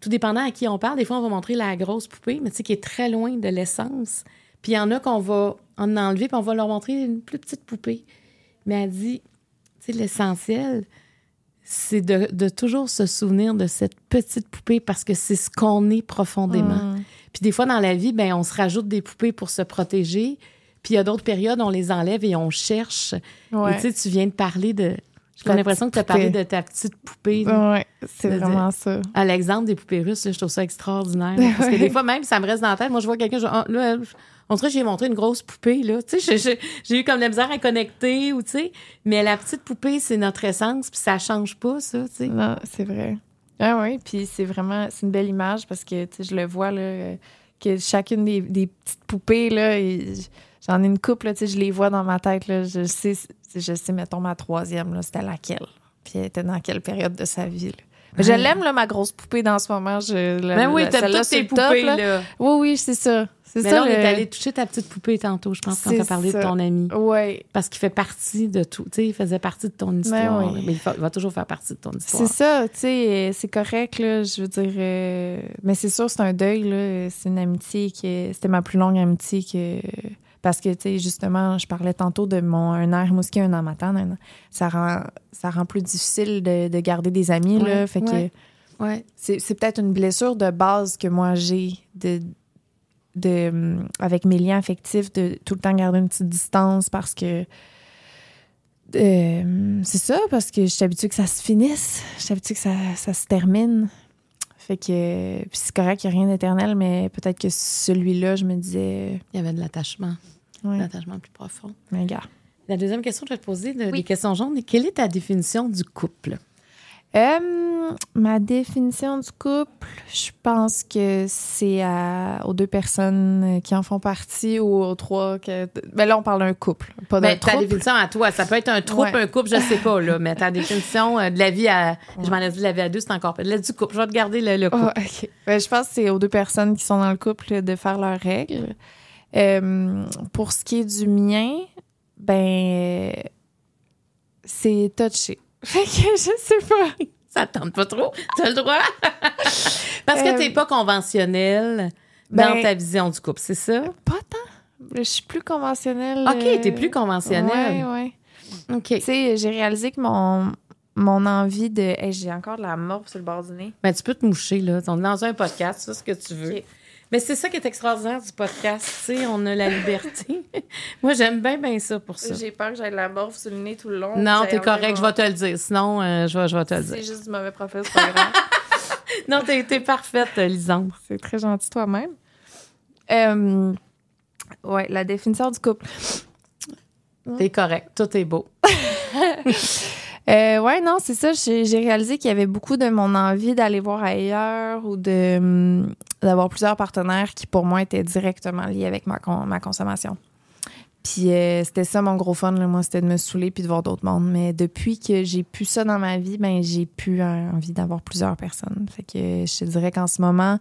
tout dépendant à qui on parle, des fois, on va montrer la grosse poupée, mais tu sais, qui est très loin de l'essence. Puis il y en a qu'on va en enlever, puis on va leur montrer une plus petite poupée. Mais elle dit, tu sais, l'essentiel, c'est de, de toujours se souvenir de cette petite poupée parce que c'est ce qu'on est profondément. Mm. Puis des fois, dans la vie, ben, on se rajoute des poupées pour se protéger. Puis il y a d'autres périodes, on les enlève et on cherche. Ouais. Et tu sais, tu viens de parler de... J'ai l'impression que tu as parlé de ta petite poupée. Ouais, c'est de vraiment ça. À l'exemple des poupées russes, là, je trouve ça extraordinaire. Parce que des fois, même, ça me reste dans la tête. Moi, je vois quelqu'un, je- ah, là, on dirait que j'ai montré une grosse poupée, là. Tu sais, j'ai- eu comme la misère à connecter, ou tu sais. Mais la petite poupée, c'est notre essence, puis ça change pas, ça, tu sais. Non, c'est vrai. Ah oui, puis c'est vraiment c'est une belle image parce que tu sais, je le vois là euh, que chacune des, petites poupées là, j'en ai une couple tu sais, je les vois dans ma tête là, je sais je sais mettons ma troisième là, c'était laquelle? Puis elle était dans quelle période de sa vie là? Je l'aime là ma grosse poupée dans ce moment, je la- Ben oui, la- t'as toutes tes le top, poupées, là. là. Oui oui, c'est ça. C'est Mais ça. là, on est le- allé toucher ta petite poupée tantôt, je pense, quand C'est t'as parlé ça. de ton ami. Ouais. Parce qu'il fait partie de tout. Tu sais, il faisait partie de ton histoire. Ben oui. là. Mais il, fa- va toujours faire partie de ton C'est histoire. ça, tu sais, c'est correct, là, je veux dire. euh, mais c'est sûr, c'est un deuil, là. C'est une amitié qui. C'était ma plus longue amitié que. Parce que, tu sais, justement, je parlais tantôt de mon un air mousqué, un an matin. un an. Ça rend, ça rend plus difficile de, de garder des amis, là. Fait ouais. que Ouais. c'est c'est peut-être une blessure de base que moi j'ai de, de avec mes liens affectifs de tout le temps garder une petite distance parce que euh, c'est ça parce que je suis habituée que ça se finisse je suis habituée que ça, ça se termine fait que puis c'est correct il n'y a rien d'éternel mais peut-être que celui-là je me disais Il y avait de l'attachement, ouais, l'attachement plus profond. mais. La deuxième question que je vais te poser, de- Oui. des questions jaunes, quelle est ta définition du couple? Euh, ma définition du couple, je pense que c'est à- aux deux personnes qui en font partie ou aux trois. Que, ben là, on parle d'un couple, pas d'un Ben, ta définition à toi, ça peut être un troupe, Ouais. un couple, je sais pas, là, mais ta définition euh, de la vie à. Je m'en ai dit de la vie à deux, c'est encore pas. La du couple, je vais te garder le, le couple. Ah, ok. Ben, je pense que c'est aux deux personnes qui sont dans le couple de faire leurs règles. Euh, pour ce qui est du mien, ben, euh, c'est touché. Fait que je sais pas. Ça te tente pas trop, tu as le droit? Parce que Euh, t'es pas conventionnel dans ben- ta vision du couple, c'est ça? Pas tant. Je suis plus conventionnelle. OK, euh, t'es plus conventionnel. Ouais, ouais. OK. Tu sais, j'ai réalisé que mon, mon envie de. Hey, j'ai encore de la morve sur le bord du nez. Ben, tu peux te moucher, là. On est dans un podcast, c'est ce que tu veux. Mais c'est ça qui est extraordinaire du podcast, tu sais, on a la liberté. Moi, j'aime bien, bien ça pour ça. J'ai peur que j'aille la morve sur le nez tout le long. Non, t'es correct, je vais te le dire. Sinon, euh, je, vais, je vais te le dire. C'est juste du mauvais profil, c'est pas grave. non, t'es, t'es parfaite, Lisandre. C'est très gentil toi-même. Euh, ouais, la définition du couple. T'es correct, tout est beau. Euh, ouais, non, c'est ça. J'ai réalisé qu'il y avait beaucoup de mon envie d'aller voir ailleurs ou de hum, d'avoir plusieurs partenaires qui, pour moi, étaient directement liés avec ma, con- ma consommation. Puis euh, c'était ça mon gros fun, là, moi, c'était de me saouler puis de voir d'autres mondes. Mais depuis que j'ai plus ça dans ma vie, ben j'ai plus envie d'avoir plusieurs personnes. Fait que je te dirais qu'en ce moment,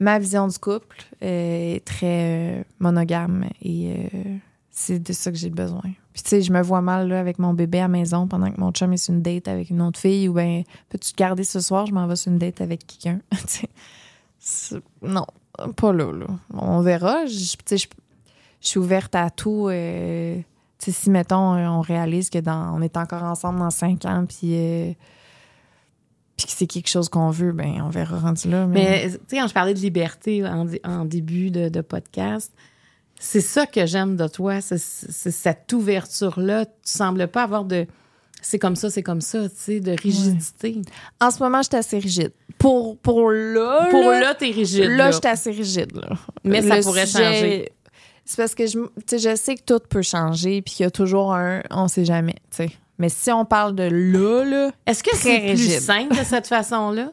ma vision du couple euh, est très euh, monogame et c'est de ça que j'ai besoin. Puis tu sais, je me vois mal là, avec mon bébé à la maison pendant que mon chum est sur une date avec une autre fille ou ben peux-tu te garder ce soir, je m'en vais sur une date avec quelqu'un. Non, pas là, là. On verra. Je, je, suis ouverte à tout. euh, si, mettons, euh, on réalise que dans, on est encore ensemble dans cinq ans, puis, euh, puis que c'est quelque chose qu'on veut, ben on verra rendu là. Mais, tu sais, quand je parlais de liberté en, début de podcast, c'est ça que j'aime de toi, c'est cette ouverture-là. Tu sembles pas avoir de. C'est comme ça, c'est comme ça, tu sais, de rigidité. en ce moment, je suis assez rigide. Pour, pour là, Pour là, là, t'es rigide. là, là. je suis assez rigide. Là. Mais ça pourrait sujet- changer. C'est parce que je, tu sais, je sais que tout peut changer, puis qu'il y a toujours un on sait jamais. tu sais. Mais si on parle de là, là, Est-ce que c'est plus rigide. simple de cette façon-là?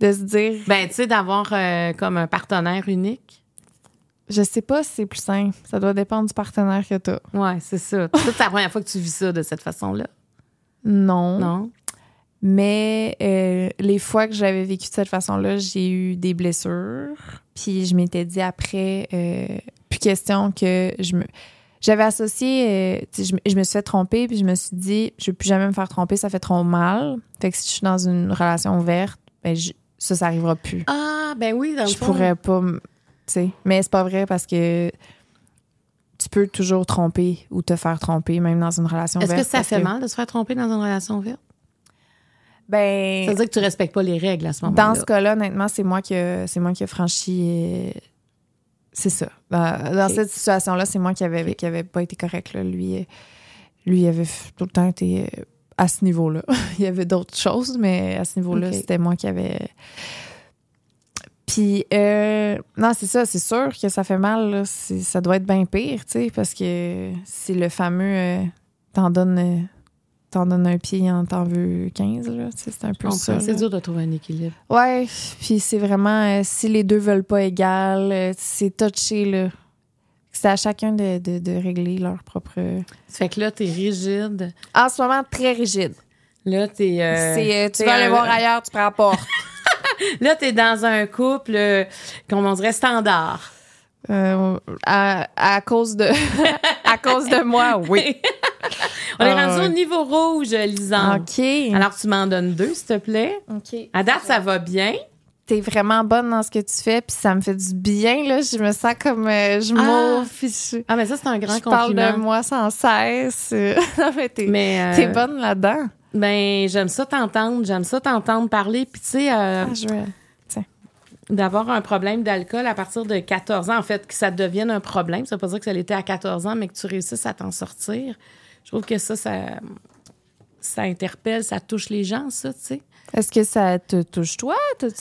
de se dire, Ben, tu sais, d'avoir euh, comme un partenaire unique. Je sais pas si c'est plus simple. Ça doit dépendre du partenaire que tu as. Ouais, c'est ça. C'est la première fois que tu vis ça de cette façon-là? Non. Non? Mais euh, les fois que j'avais vécu de cette façon-là, j'ai eu des blessures. Puis je m'étais dit après, euh, plus question que je me. J'avais associé, euh, je, me- je me suis fait tromper, puis je me suis dit, je veux plus jamais me faire tromper, ça fait trop mal. Fait que si je suis dans une relation ouverte, ben je- ça, ça arrivera plus. Ah, ben oui, dans le je fond. pourrais pas, sais. Mais c'est pas vrai parce que tu peux toujours tromper ou te faire tromper, même dans une relation Est-ce que ça fait mal de se faire tromper dans une relation ouverte? Ben, Ça veut dire que tu respectes pas les règles à ce moment-là. Dans ce cas-là, honnêtement, c'est moi qui a- c'est moi qui a franchi. euh, c'est ça. Dans, cette situation-là, c'est moi qui avait qui avait pas été correct. Là. Lui, euh, lui, il avait tout le temps été euh, à ce niveau-là. il y avait d'autres choses, mais à ce niveau-là, c'était moi qui avait. Puis, euh, non, c'est ça, c'est sûr que ça fait mal. là. Ça doit être bien pire, tu sais, parce que c'est le fameux euh, t'en donnes, euh, t'en donnes un pied, en t'en veux 15, là. Tu sais, C'est un peu ça. C'est dur de trouver un équilibre. Ouais, puis c'est vraiment euh, si les deux veulent pas égal, c'est touché là. C'est à chacun de, de, de régler leur propre. Ça fait que là, t'es rigide. En ce moment, très rigide. Là, t'es. tu vas aller voir ailleurs, tu prends la porte. Là, t'es dans un couple, euh, comme on dirait, standard. Euh, à, à cause de à cause de moi, oui. on est Ah, rendu ouais. au niveau rouge, Lisande. Ok. Alors, tu m'en donnes deux, s'il te plaît. ok. À date, ça va bien. T'es vraiment bonne dans ce que tu fais, puis ça me fait du bien là. Je me sens comme euh, je Ah. je, Ah, mais ça, c'est un grand je parle compliment. de moi sans cesse. non mais euh, t'es bonne là-dedans. Ben, j'aime ça t'entendre, j'aime ça t'entendre parler. Puis tu sais, euh, Ah, d'avoir un problème d'alcool à partir de 14 ans, en fait, que ça devienne un problème, ça veut pas dire que ça l'était à 14 ans, mais que tu réussisses à t'en sortir. Je trouve que ça, ça, ça interpelle, ça touche les gens, ça, tu sais. Est-ce que ça te touche toi?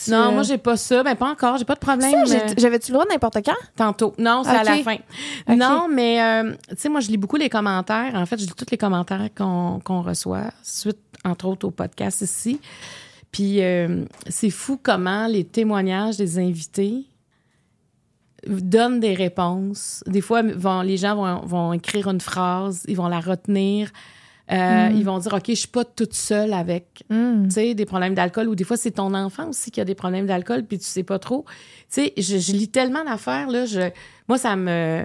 Non, euh, moi, j'ai pas ça. Ben, pas encore. J'ai pas de problème. Euh, J'avais-tu le droit n'importe quand? Tantôt. Non, c'est à la fin. Non, mais euh, tu sais, moi, je lis beaucoup les commentaires. En fait, je lis tous les commentaires qu'on qu'on reçoit, suite, entre autres, au podcast ici. Puis euh, c'est fou comment les témoignages des invités donnent des réponses. Des fois, vont, les gens vont, vont écrire une phrase, ils vont la retenir. Euh, Ils vont dire, OK, je suis pas toute seule avec tu sais, des problèmes d'alcool ou des fois c'est ton enfant aussi qui a des problèmes d'alcool puis tu sais pas trop. Tu sais, je, je lis tellement d'affaires là, je moi ça me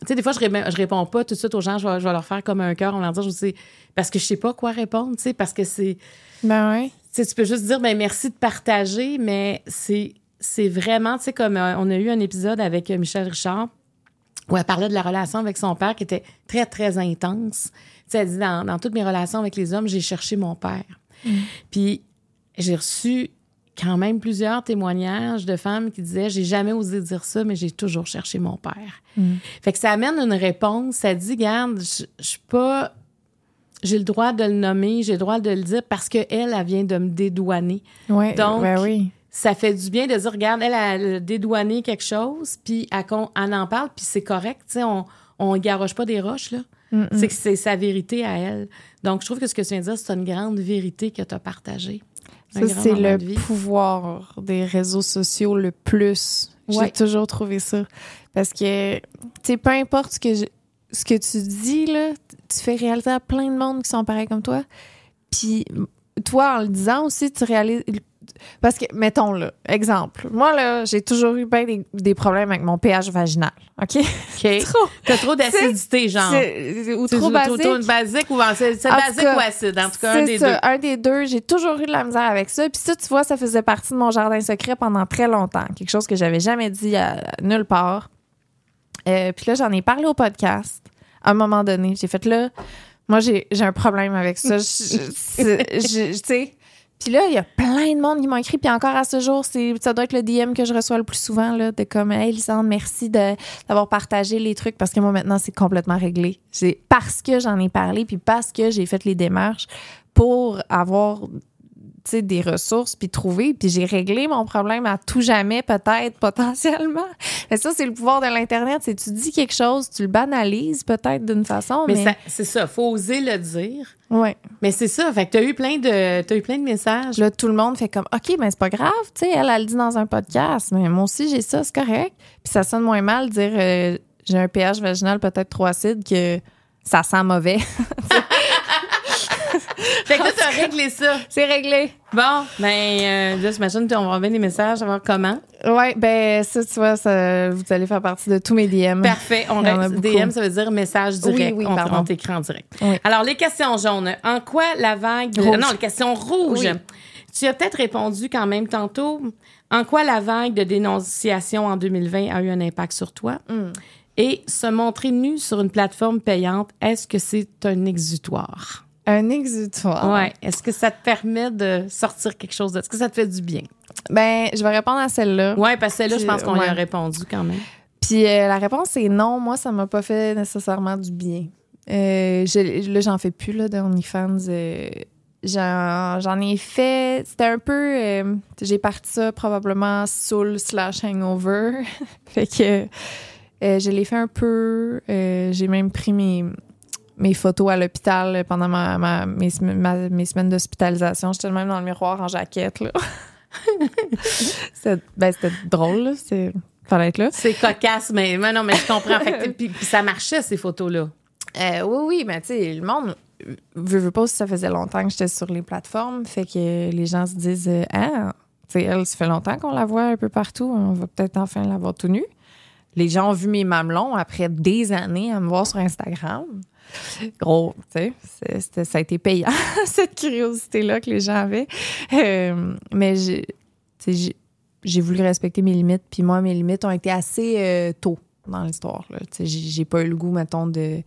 tu sais des fois je, réponds- je réponds pas tout de suite aux gens, je vais, je vais leur faire comme un cœur, on leur dire je sais parce que je sais pas quoi répondre, tu sais parce que c'est Ben tu sais, tu peux juste dire ben merci de partager mais c'est c'est vraiment tu sais comme euh, on a eu un épisode avec euh, Michel Richard où elle parlait de la relation avec son père qui était très, très intense. Sais, elle dit, dans, dans toutes mes relations avec les hommes, j'ai cherché mon père. Puis j'ai reçu quand même plusieurs témoignages de femmes qui disaient j'ai jamais osé dire ça mais j'ai toujours cherché mon père. Mm. Fait que ça amène une réponse, ça dit garde, je suis pas j'ai le droit de le nommer, j'ai le droit de le dire parce que elle, elle vient de me dédouaner. Ouais, Donc, oui. Ça fait du bien de dire regarde, elle a dédouané quelque chose, puis elle, elle en parle, puis c'est correct, tu sais, on on garoche pas des roches là. Mm. C'est que c'est sa vérité à elle. Donc je trouve que ce que tu viens de dire, c'est une grande vérité que tu as partagée. Ça, c'est le de pouvoir des réseaux sociaux le plus. Ouais. J'ai toujours trouvé ça. Parce que, tu sais, peu importe ce que, je- ce que tu dis, là, tu fais réaliser à plein de monde qui sont pareils comme toi. Puis, toi, en le disant aussi, tu réalises. Parce que, mettons, là, exemple. Moi, là, j'ai toujours eu bien des, des problèmes avec mon pH vaginal. OK? OK. Trop. T'as trop d'acidité, genre. C'est- Ou trop basique. Trop basique ou c'est tout basique cas, ou acide, en tout cas, un des ça, deux. un des deux. J'ai toujours eu de la misère avec ça. Puis ça, tu vois, ça faisait partie de mon jardin secret pendant très longtemps. Quelque chose que j'avais jamais dit à, nulle part. Euh, puis là, j'en ai parlé au podcast à un moment donné. J'ai fait là, moi, j'ai j'ai un problème avec ça. Tu sais. Puis là, il y a plein de monde qui m'ont écrit. Puis encore à ce jour, c'est ça doit être le DM que je reçois le plus souvent, là, de comme, hey, merci d'avoir partagé les trucs parce que moi, maintenant, c'est complètement réglé. C'est parce que j'en ai parlé, puis parce que j'ai fait les démarches pour avoir des ressources, puis trouver, puis j'ai réglé mon problème à tout jamais, peut-être, potentiellement. Mais ça, c'est le pouvoir de l'Internet. C'est tu dis quelque chose, tu le banalises peut-être d'une façon, mais... Mais ça- c'est ça, faut oser le dire. Ouais. Mais c'est ça, fait que t'as eu plein de t'as eu plein de messages. Là, tout le monde fait comme, OK, mais c'est pas grave, tu sais, elle, elle le dit dans un podcast, mais moi aussi, j'ai ça, c'est correct. Puis ça sonne moins mal de dire, euh, j'ai un pH vaginal peut-être trop acide que ça sent mauvais. Fait que là, t'as réglé ça. c'est réglé. Bon, ben euh, là, j'imagine qu'on va envoyer des messages, savoir comment. Ouais, ben ça, tu vois, ça, vous allez faire partie de tous mes DM. Parfait. On reste-. DM, ça veut dire message direct. Oui, oui, on, pardon. on t'écrit en direct. Oui. Alors, les questions jaunes. En quoi la vague... Rouge. Non, les questions rouges? Tu as peut-être répondu quand même tantôt. En quoi la vague de dénonciation en 2020 a eu un impact sur toi? Mm. Et se montrer nu sur une plateforme payante, est-ce que c'est un exutoire? Un exutoire. Ouais. Est-ce que ça te permet de sortir quelque chose de... Est-ce que ça te fait du bien? Ben, je vais répondre à celle-là. Ouais, parce que là, je pense qu'on y a ouais. répondu quand même. Puis euh, la réponse est non. Moi, ça m'a pas fait nécessairement du bien. Euh, je- là, j'en fais plus là, de OnlyFans. Euh, j'en, ai fait. C'était un peu. j'ai parti ça probablement soul slash hangover. fait que je l'ai fait un peu. J'ai même pris mes, mes photos à l'hôpital pendant ma, ma- mes, sem- ma- mes semaines d'hospitalisation. J'étais même dans le miroir en jaquette. Là. c'était, ben, c'était drôle. C'est, fallait être là. C'est cocasse, mais, mais non, mais je comprends. Fait puis, puis ça marchait, ces photos-là. Euh, oui, oui, mais tu sais, le monde veut, veut pas si ça faisait longtemps que j'étais sur les plateformes. Fait que les gens se disent euh, Ah, tu sais, elle, ça fait longtemps qu'on la voit un peu partout. On va peut-être enfin la voir tout nue. Les gens ont vu mes mamelons après des années à me voir sur Instagram. Gros, tu sais, ça a été payant, cette curiosité-là que les gens avaient. Euh, mais j'ai, voulu respecter mes limites. Puis moi, mes limites ont été assez euh, tôt dans l'histoire. J'ai pas eu le goût, mettons, de,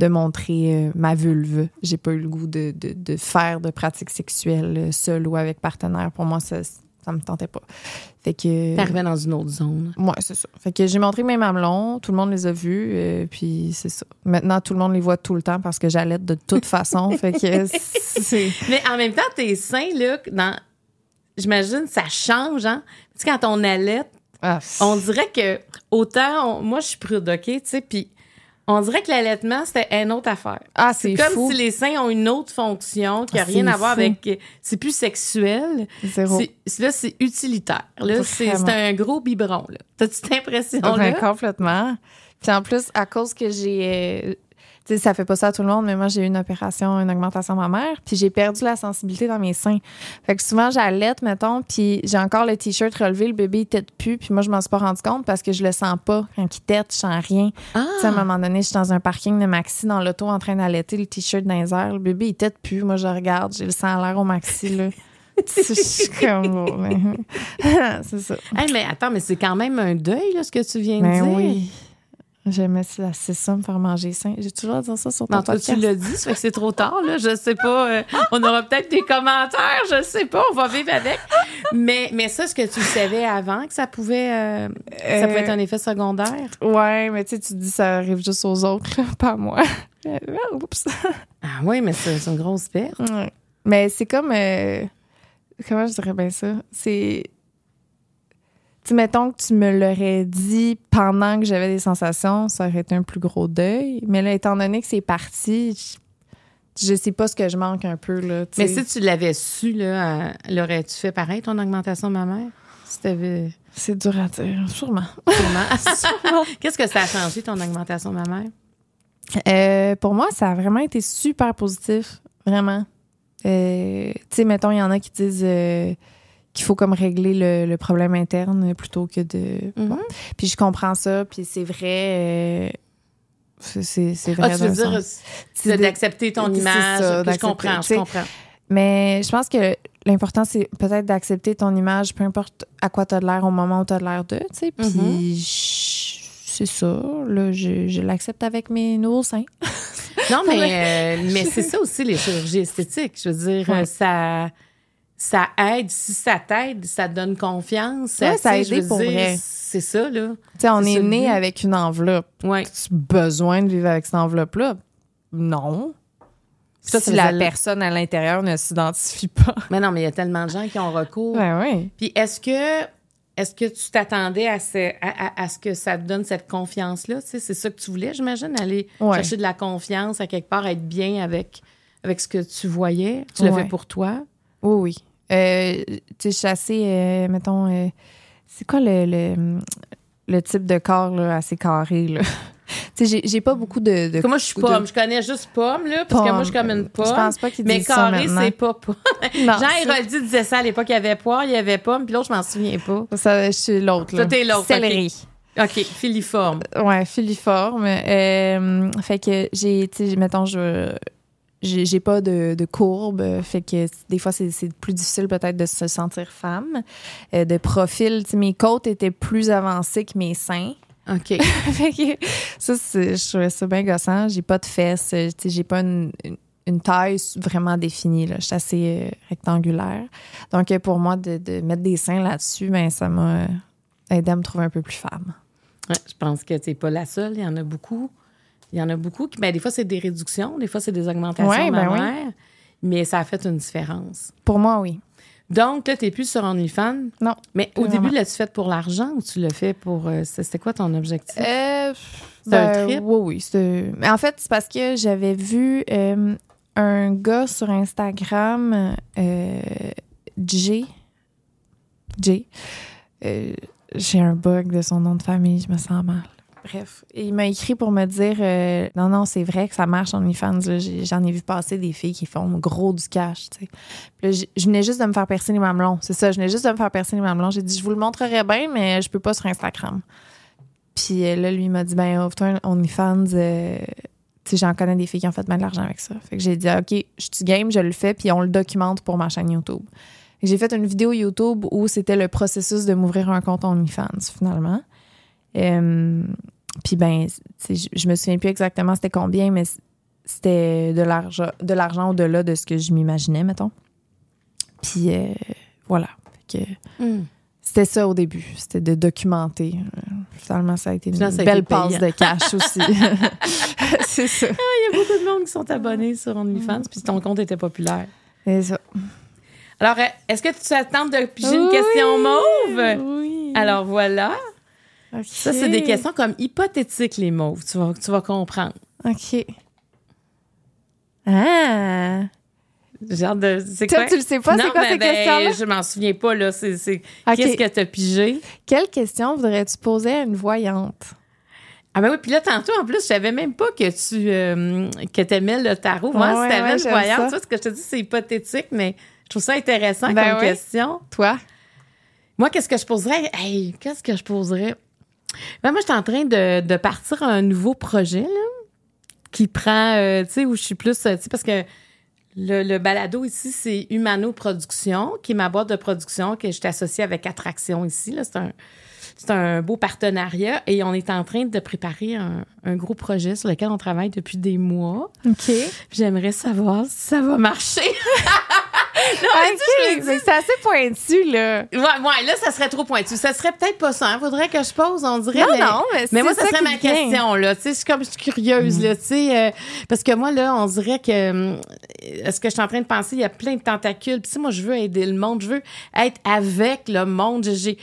montrer euh, ma vulve. J'ai pas eu le goût de, faire de pratiques sexuelles seule ou avec partenaire. Pour moi, ça, ça me tentait pas. Fait que. T'arrivais dans une autre zone. Ouais, c'est ça. Fait que j'ai montré mes mamelons, tout le monde les a vus, euh, puis c'est ça. Maintenant, tout le monde les voit tout le temps parce que j'allaite de toute façon. fait que c'est. Mais en même temps, tes seins, là, dans... j'imagine, ça change, hein? Tu sais, quand on allait, Ah, on dirait que autant, on- moi, je suis prude, OK? Tu sais, puis on dirait que l'allaitement, c'était une autre affaire. ah, c'est Comme fou. si les seins ont une autre fonction qui n'a Ah, rien à voir avec. C'est plus sexuel. Zéro. Là, c'est utilitaire. Là, c'est un gros biberon. T'as-tu cette impression-là? Complètement. Puis en plus, à cause que j'ai. Sais, ça fait pas ça à tout le monde, mais moi, j'ai eu une opération, une augmentation mammaire, puis j'ai perdu la sensibilité dans mes seins. Fait que souvent, j'allaite, mettons, puis j'ai encore le t-shirt relevé, le bébé, il tète plus, puis moi, je m'en suis pas rendu compte parce que je le sens pas. Quand il tète, je sens rien. Ah! Tu sais, à un moment donné, je suis dans un parking de maxi, dans l'auto, en train d'allaiter, le t-shirt dans les airs. Le bébé, il tète plus. Moi, je regarde, j'ai le sang à l'air au maxi, là. je suis comme... bon, ben, c'est ça. Hey, mais attends, mais c'est quand même un deuil, là, ce que tu viens de Ben dire. oui. J'aimais ça, c'est ça, me faire manger sain. J'ai toujours dire ça sur ton Non, toi, tu l'as dit, ça fait que c'est trop tard, là. Je sais pas. euh, on aura peut-être des commentaires, je sais pas. On va vivre avec. Mais, mais ça, est-ce que tu le savais avant que ça pouvait, euh, ça pouvait être un effet secondaire? Ouais, mais tu sais, tu te dis ça arrive juste aux autres, là, pas à moi. Euh, Oups. Ah oui, mais c'est c'est une grosse perte. Ouais. Mais c'est comme. euh, comment je dirais bien ça? C'est. Sais, mettons que tu me l'aurais dit pendant que j'avais des sensations, ça aurait été un plus gros deuil. Mais là, étant donné que c'est parti, je, je sais pas ce que je manque un peu, là. Mais si tu l'avais su, là, l'aurais-tu fait pareil, ton augmentation mammaire? Si t'avais. C'est dur à dire, sûrement. Sûrement. Qu'est-ce que ça a changé, ton augmentation mammaire? Euh, pour moi, ça a vraiment été super positif. Vraiment. Euh, tu sais, mettons, il y en a qui disent euh, qu'il faut comme régler le, le problème interne plutôt que de. Mhm. Bon. Puis je comprends ça, puis c'est vrai. euh, c'est c'est vrai. Ah, tu veux dire, c'est d'accepter ton C'est image. ça, je comprends, je. Mais je pense que l'important, c'est peut-être d'accepter ton image, peu importe à quoi tu as l'air au moment où tu as l'air de, tu sais. Puis Mhm. je- c'est ça. Là, je, je l'accepte avec mes nouveaux seins. Non, mais, euh, mais c'est ça aussi, les chirurgies esthétiques. Je veux dire, Ouais. ça, ça aide. Si ça t'aide, ça te donne confiance. Ouais, ça a aidé pour dire, vrai. C'est ça, là. Tu sais, on est né avec une enveloppe. Ouais. As-tu besoin de vivre avec cette enveloppe-là? Non. Ça si la personne à l'intérieur ne s'identifie pas. Mais non, mais il y a tellement de gens qui ont recours. Ben oui. Puis est-ce que est-ce que tu t'attendais à ce, à, à- à ce que ça te donne cette confiance-là? C'est ça que tu voulais, j'imagine, aller Ouais. chercher de la confiance à quelque part, être bien avec, avec ce que tu voyais. Tu l'as Ouais. fait pour toi. Oui, oui. Euh, tu sais, je suis assez, euh, mettons, euh, c'est quoi le, le, le type de corps là, assez carré, là? tu sais, j'ai- pas beaucoup de... de moi, je suis de- pomme. Je connais juste pomme, là, parce que moi, je suis comme une pomme. Je pense pas qu'ils mais carré, c'est pas pomme. Non, Jean ça- Héroldi disait ça à l'époque. Il y avait poire, il y avait pomme, puis l'autre, je m'en souviens pas. Ça, je suis l'autre, là. Toi, t'es l'autre, Céleri. OK, filiforme. Ouais, filiforme. Euh, fait que j'ai, tu sais, mettons, je j'ai pas de, de courbe, fait que des fois c'est plus difficile peut-être de se sentir femme. Euh, de profil, mes côtes étaient plus avancées que mes seins. OK. fait que ça, c'est- je trouvais ça bien gossant. J'ai pas de fesses, euh, j'ai pas une, une- une taille vraiment définie. Là. Je suis assez euh, rectangulaire. Donc, pour moi, de, de mettre des seins là-dessus, ben, ça m'a aidé à me trouver un peu plus femme. Ouais, je pense que tu n'es pas la seule. Il y en a beaucoup. Il y en a beaucoup. qui- Ben, des fois, c'est des réductions, des fois, c'est des augmentations Ouais, ben oui. Mais ça a fait une différence. Pour moi, oui. Donc, là, tu n'es plus sur OnlyFans. Non. Mais au début, l'as-tu fait pour l'argent ou tu l'as fait pour. euh, C'était quoi ton objectif? Euh, C'est un ben, trip? Oui, oui. en fait, c'est parce que j'avais vu euh, un gars sur Instagram, euh. Jay. Euh, J'ai un bug de son nom de famille, je me sens mal. Bref, il m'a écrit pour me dire euh, non, non, c'est vrai que ça marche OnlyFans. J'en ai vu passer des filles qui font gros du cash. je venais juste de me faire percer les mamelons. C'est ça, je venais juste de me faire percer les mamelons. J'ai dit je vous le montrerai bien, mais je peux pas sur Instagram. Puis euh, là, lui, m'a dit, ben, ouvre-toi un OnlyFans. euh, j'en connais des filles qui ont fait bien de l'argent avec ça. Fait que j'ai dit, OK, je suis game, je le fais, puis on le documente pour ma chaîne YouTube. J'ai fait une vidéo YouTube où c'était le processus de m'ouvrir un compte OnlyFans, finalement. Euh, puis ben, je, je me souviens plus exactement c'était combien, mais c'était de l'argent, de l'argent au-delà de ce que je m'imaginais, mettons. Puis euh, voilà. Fait que Hmm. c'était ça au début, c'était de documenter. Finalement, ça a été une Finalement, belle passe de cash aussi. c'est ça. Il y a beaucoup de monde qui sont abonnés sur OnlyFans, puis ton compte était populaire. C'est ça. Alors, est-ce que tu attends de piger une question mauve? Oui. Alors voilà. Ça, c'est des questions comme hypothétiques, les mauves. Tu vas, tu vas comprendre. OK. Ah! Genre de. C'est Toi, quoi? tu le sais pas, c'est quoi mais ces ben, questions-là? Je m'en souviens pas, là. C'est. Qu'est-ce que t'as pigé? Quelle question voudrais-tu poser à une voyante? Ah, ben oui, puis là, tantôt, en plus, je savais même pas que tu euh, que aimais le tarot. Moi, Ouais, si t'avais ouais, une voyante, tu vois, ce que je te dis, c'est hypothétique, mais je trouve ça intéressant Ben comme oui. question. Toi? Moi, qu'est-ce que je poserais? Hey, qu'est-ce que je poserais? Ben, moi, je suis en train de, de partir un nouveau projet, là, qui prend, euh, tu sais, où je suis plus, euh, tu sais, parce que Le, le balado ici, c'est Humano Production, qui est ma boîte de production que je t'associe avec Attraction ici. Là. C'est un, c'est un beau partenariat et on est en train de préparer un, un gros projet sur lequel on travaille depuis des mois. OK. J'aimerais savoir si ça va marcher. non, mais tu OK, mais c'est assez pointu, là. Ouais, ouais, là, ça serait trop pointu. Ça serait peut-être pas ça. Il faudrait que je pose, on dirait. Non, mais, non, mais mais moi, ça ça serait ma vient. question, là. Tu sais, je suis comme, je suis curieuse, là, tu sais. euh, parce que moi, là, on dirait que, hum, est-ce que je suis en train de penser, il y a plein de tentacules. Puis, moi, je veux aider le monde. Je veux être avec le monde. J'ai,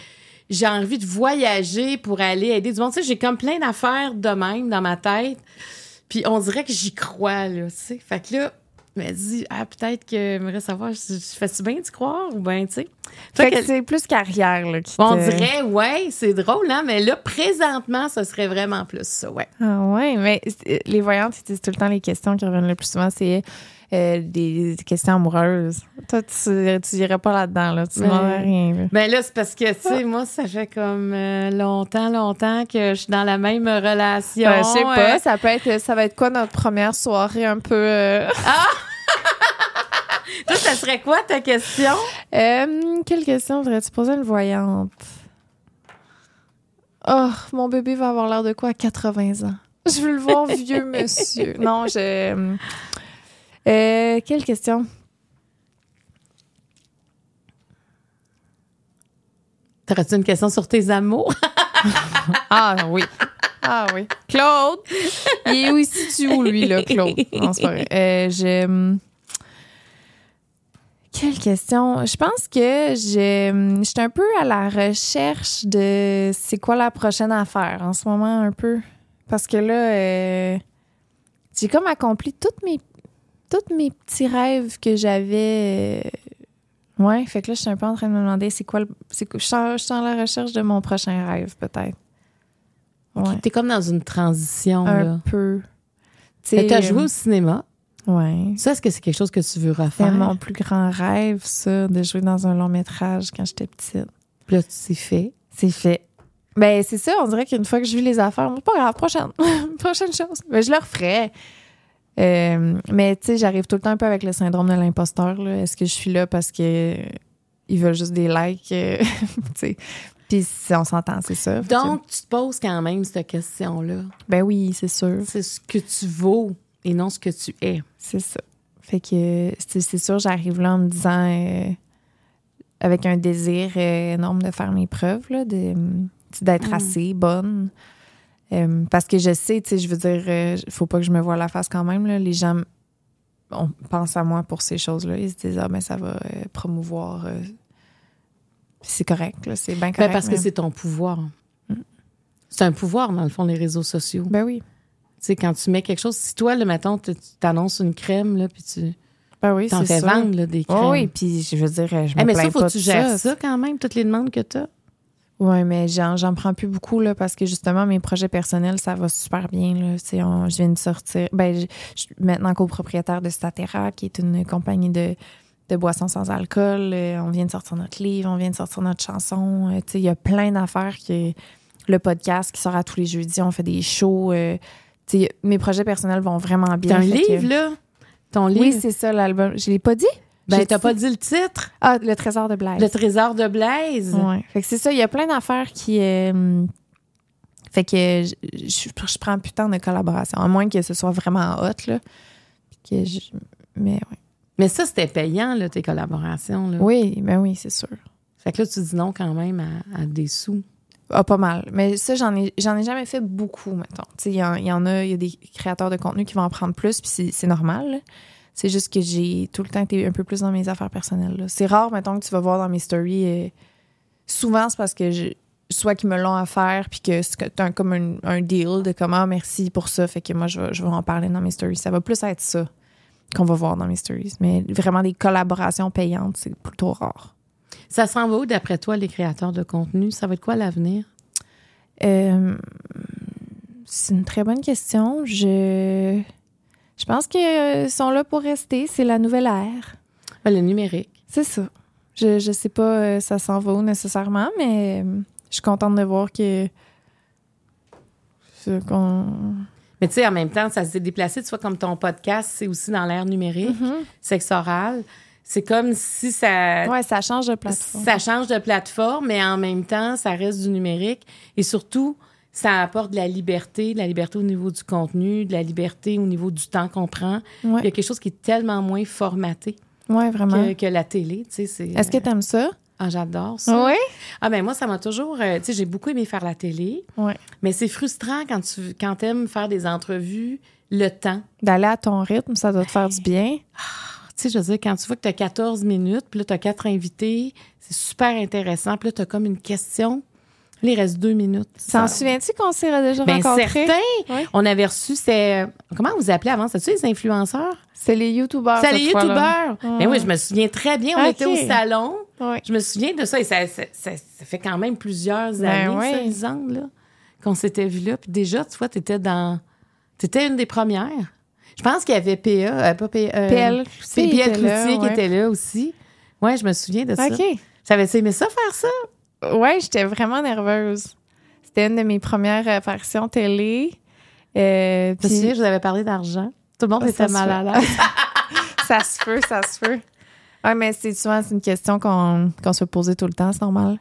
j'ai envie de voyager pour aller aider du monde. Tu sais, j'ai comme plein d'affaires de même dans ma tête. Puis, on dirait que j'y crois, là, tu sais. Fait que là, me dis, ah, peut-être que j'aimerais savoir, je, je fais-tu bien d'y croire ou bien, tu sais. Fait Fait que que- c'est plus carrière, là. Qui on dirait, ouais, c'est drôle, hein, mais là, présentement, ce serait vraiment plus ça, ouais. Ah ouais, mais les voyantes, ils disent tout le temps les questions qui reviennent le plus souvent, c'est euh, des questions amoureuses. Toi, tu, tu irais pas là-dedans, là. Tu Mais- demanderais rien, là. Ben là, c'est parce que, tu sais, moi, ça fait comme euh, longtemps, longtemps que je suis dans la même relation. Euh, je sais pas, euh, ça peut être, ça va être quoi notre première soirée un peu. euh, toi, ça serait quoi ta question? Euh, quelle question voudrais-tu poser à une voyante? Oh, mon bébé va avoir l'air de quoi à 80 ans? Je veux le voir vieux, monsieur. Non, je. Euh, quelle question? T'aurais-tu une question sur tes amours? Ah oui. Ah oui. Claude! Il est où ici, tu où, lui, là, Claude? Non, c'est pas vrai. Euh, je... Quelle question? Je pense que je j'étais un peu à la recherche de c'est quoi la prochaine affaire en ce moment, un peu. Parce que là, euh, j'ai comme accompli toutes mes, tous mes petits rêves que j'avais. euh, Ouais, fait que là, je suis un peu en train de me demander c'est quoi le. c'est quoi- Je suis en- je suis dans la recherche de mon prochain rêve, peut-être. Ouais. T'es comme dans une transition, Un là. peu. Tu Mais sais, T'as euh, joué au cinéma. Ouais. Ça, est-ce que c'est quelque chose que tu veux C'était refaire? mon plus grand rêve, ça, de jouer dans un long métrage quand j'étais petite. Puis là, t'es fait. C'est fait. Ben, c'est ça, on dirait qu'une fois que je vis les affaires, c'est pas grave, prochaine. prochaine chose. Ben, je le referais. Euh, mais, tu sais, j'arrive tout le temps un peu avec le syndrome de l'imposteur. Est-ce que je suis là parce que euh, ils veulent juste des likes? euh, tu sais? Puis, si on s'entend, c'est ça. Que- Donc, tu te poses quand même cette question-là. ben oui, c'est sûr. C'est ce que tu vaux et non ce que tu es. C'est ça. Fait que c'est sûr, j'arrive là en me disant euh, avec un désir énorme de faire mes preuves, là, de, d'être Mm. assez bonne. Euh, parce que je sais, tu sais, je veux dire, euh, faut pas que je me voie la face quand même. Là. Les gens on pense à moi pour ces choses-là. Ils se disent, ah, ben ça va euh, promouvoir. euh, c'est correct, là, c'est bien correct. Ben, parce que mais- c'est ton pouvoir. Mm. C'est un pouvoir, dans le fond, les réseaux sociaux. Ben oui. Tu sais, quand tu mets quelque chose, si toi, le mettons, tu t'annonces une crème, là, puis tu Ben oui, t'en fais vendre là, des crèmes. Oh oui, puis je veux dire, je me Eh, mais plains ça, faut pas que tu gères ça. ça. quand même, toutes les demandes que tu as. Oui, mais j'en, j'en prends plus beaucoup là, parce que justement, mes projets personnels, ça va super bien. Là. Tu sais, on- je viens de sortir. Ben, je, je suis maintenant copropriétaire de Statera, qui est une compagnie de, de boissons sans alcool. Euh, on vient de sortir notre livre, on vient de sortir notre chanson. Euh, tu sais, il y a plein d'affaires que le podcast qui sort à tous les jeudis, on fait des shows. euh, tu sais, mes projets personnels vont vraiment bien. T'as un que- livre, là? Ton livre? Oui, c'est ça l'album. Je l'ai pas dit? Ben, t'as pas dit le titre? Ah, Le Trésor de Blaise. Le trésor de Blaise? Ouais. Fait que c'est ça, il y a plein d'affaires qui. euh, fait que je, je, je prends plus tant de collaboration, à moins que ce soit vraiment hot, là. Puis que je- mais ouais. Mais ça, c'était payant, là, tes collaborations. Là. Oui, ben oui, c'est sûr. Fait que là, tu dis non quand même à, à des sous. Ah, pas mal. Mais ça, j'en ai, j'en ai jamais fait beaucoup, mettons. Tu sais, il y, y en a, il y a des créateurs de contenu qui vont en prendre plus, puis c'est, c'est normal. là. C'est juste que j'ai tout le temps été un peu plus dans mes affaires personnelles. C'est rare, mettons, que tu vas voir dans mes stories. euh, souvent, c'est parce que je, soit qu'ils me l'ont à faire, puis que c'est un- comme un, un deal de comment merci pour ça. Fait que moi, je vais, je vais en parler dans mes stories. Ça va plus être ça qu'on va voir dans mes stories. Mais vraiment, des collaborations payantes, c'est plutôt rare. Ça s'en va où, d'après toi, les créateurs de contenu? Ça va être quoi l'avenir? Euh, c'est une très bonne question. Je, je pense qu'ils sont là pour rester. C'est la nouvelle ère. Ben, le numérique. C'est ça. Je, je sais pas euh, ça s'en va où nécessairement, mais euh, je suis contente de voir que. qu'on- Mais tu sais, en même temps, ça s'est déplacé. Tu vois, comme ton podcast, c'est aussi dans l'ère numérique, sexe oral. C'est comme si ça. Ouais, ça change de plateforme. Ça change de plateforme, mais en même temps, ça reste du numérique. Et surtout, ça apporte de la liberté, de la liberté au niveau du contenu, de la liberté au niveau du temps qu'on prend. Ouais. Il y a quelque chose qui est tellement moins formaté Ouais, vraiment. que, que la télé. tu sais, c'est, Est-ce que euh, t'aimes ça? Ah, j'adore ça. Oui. Ah, ben moi, ça m'a toujours. euh, tu sais, j'ai beaucoup aimé faire la télé, mais c'est frustrant quand tu quand aimes faire des entrevues, le temps. D'aller à ton rythme, ça doit te faire du bien. Tu sais, je veux dire, quand tu vois que tu as 14 minutes, puis là, tu as quatre invités, c'est super intéressant. Puis là, tu as comme une question. Il reste deux minutes. T'en Ça- souviens-tu qu'on s'est déjà Ben, rencontrés? certain. Oui. On avait reçu, c'est. Comment vous appelez avant? C'était-tu les influenceurs? C'est les YouTubers. C'est les. YouTubeurs. Mais oui, je me souviens très bien. On était au salon. Je me souviens de ça. Et ça, ça, ça- ça fait quand même plusieurs Ben années, oui. ça, Lisande, là, qu'on s'était vu là. Puis déjà, tu vois, tu étais dans. Tu étais une des premières. Je pense qu'il y avait PA, euh, pas PA. euh, PL PL Cloutier qui ouais. était là aussi. Ouais, je me souviens de ça. OK. J'avais aimé ça faire ça? Ouais, j'étais vraiment nerveuse. C'était une de mes premières apparitions télé. Euh, puis je vous avais parlé d'argent. Tout le monde Ah, était mal à l'aise. ça se peut, ça se peut. Ouais, mais c'est souvent c'est une question qu'on qu'on se posait tout le temps, c'est normal.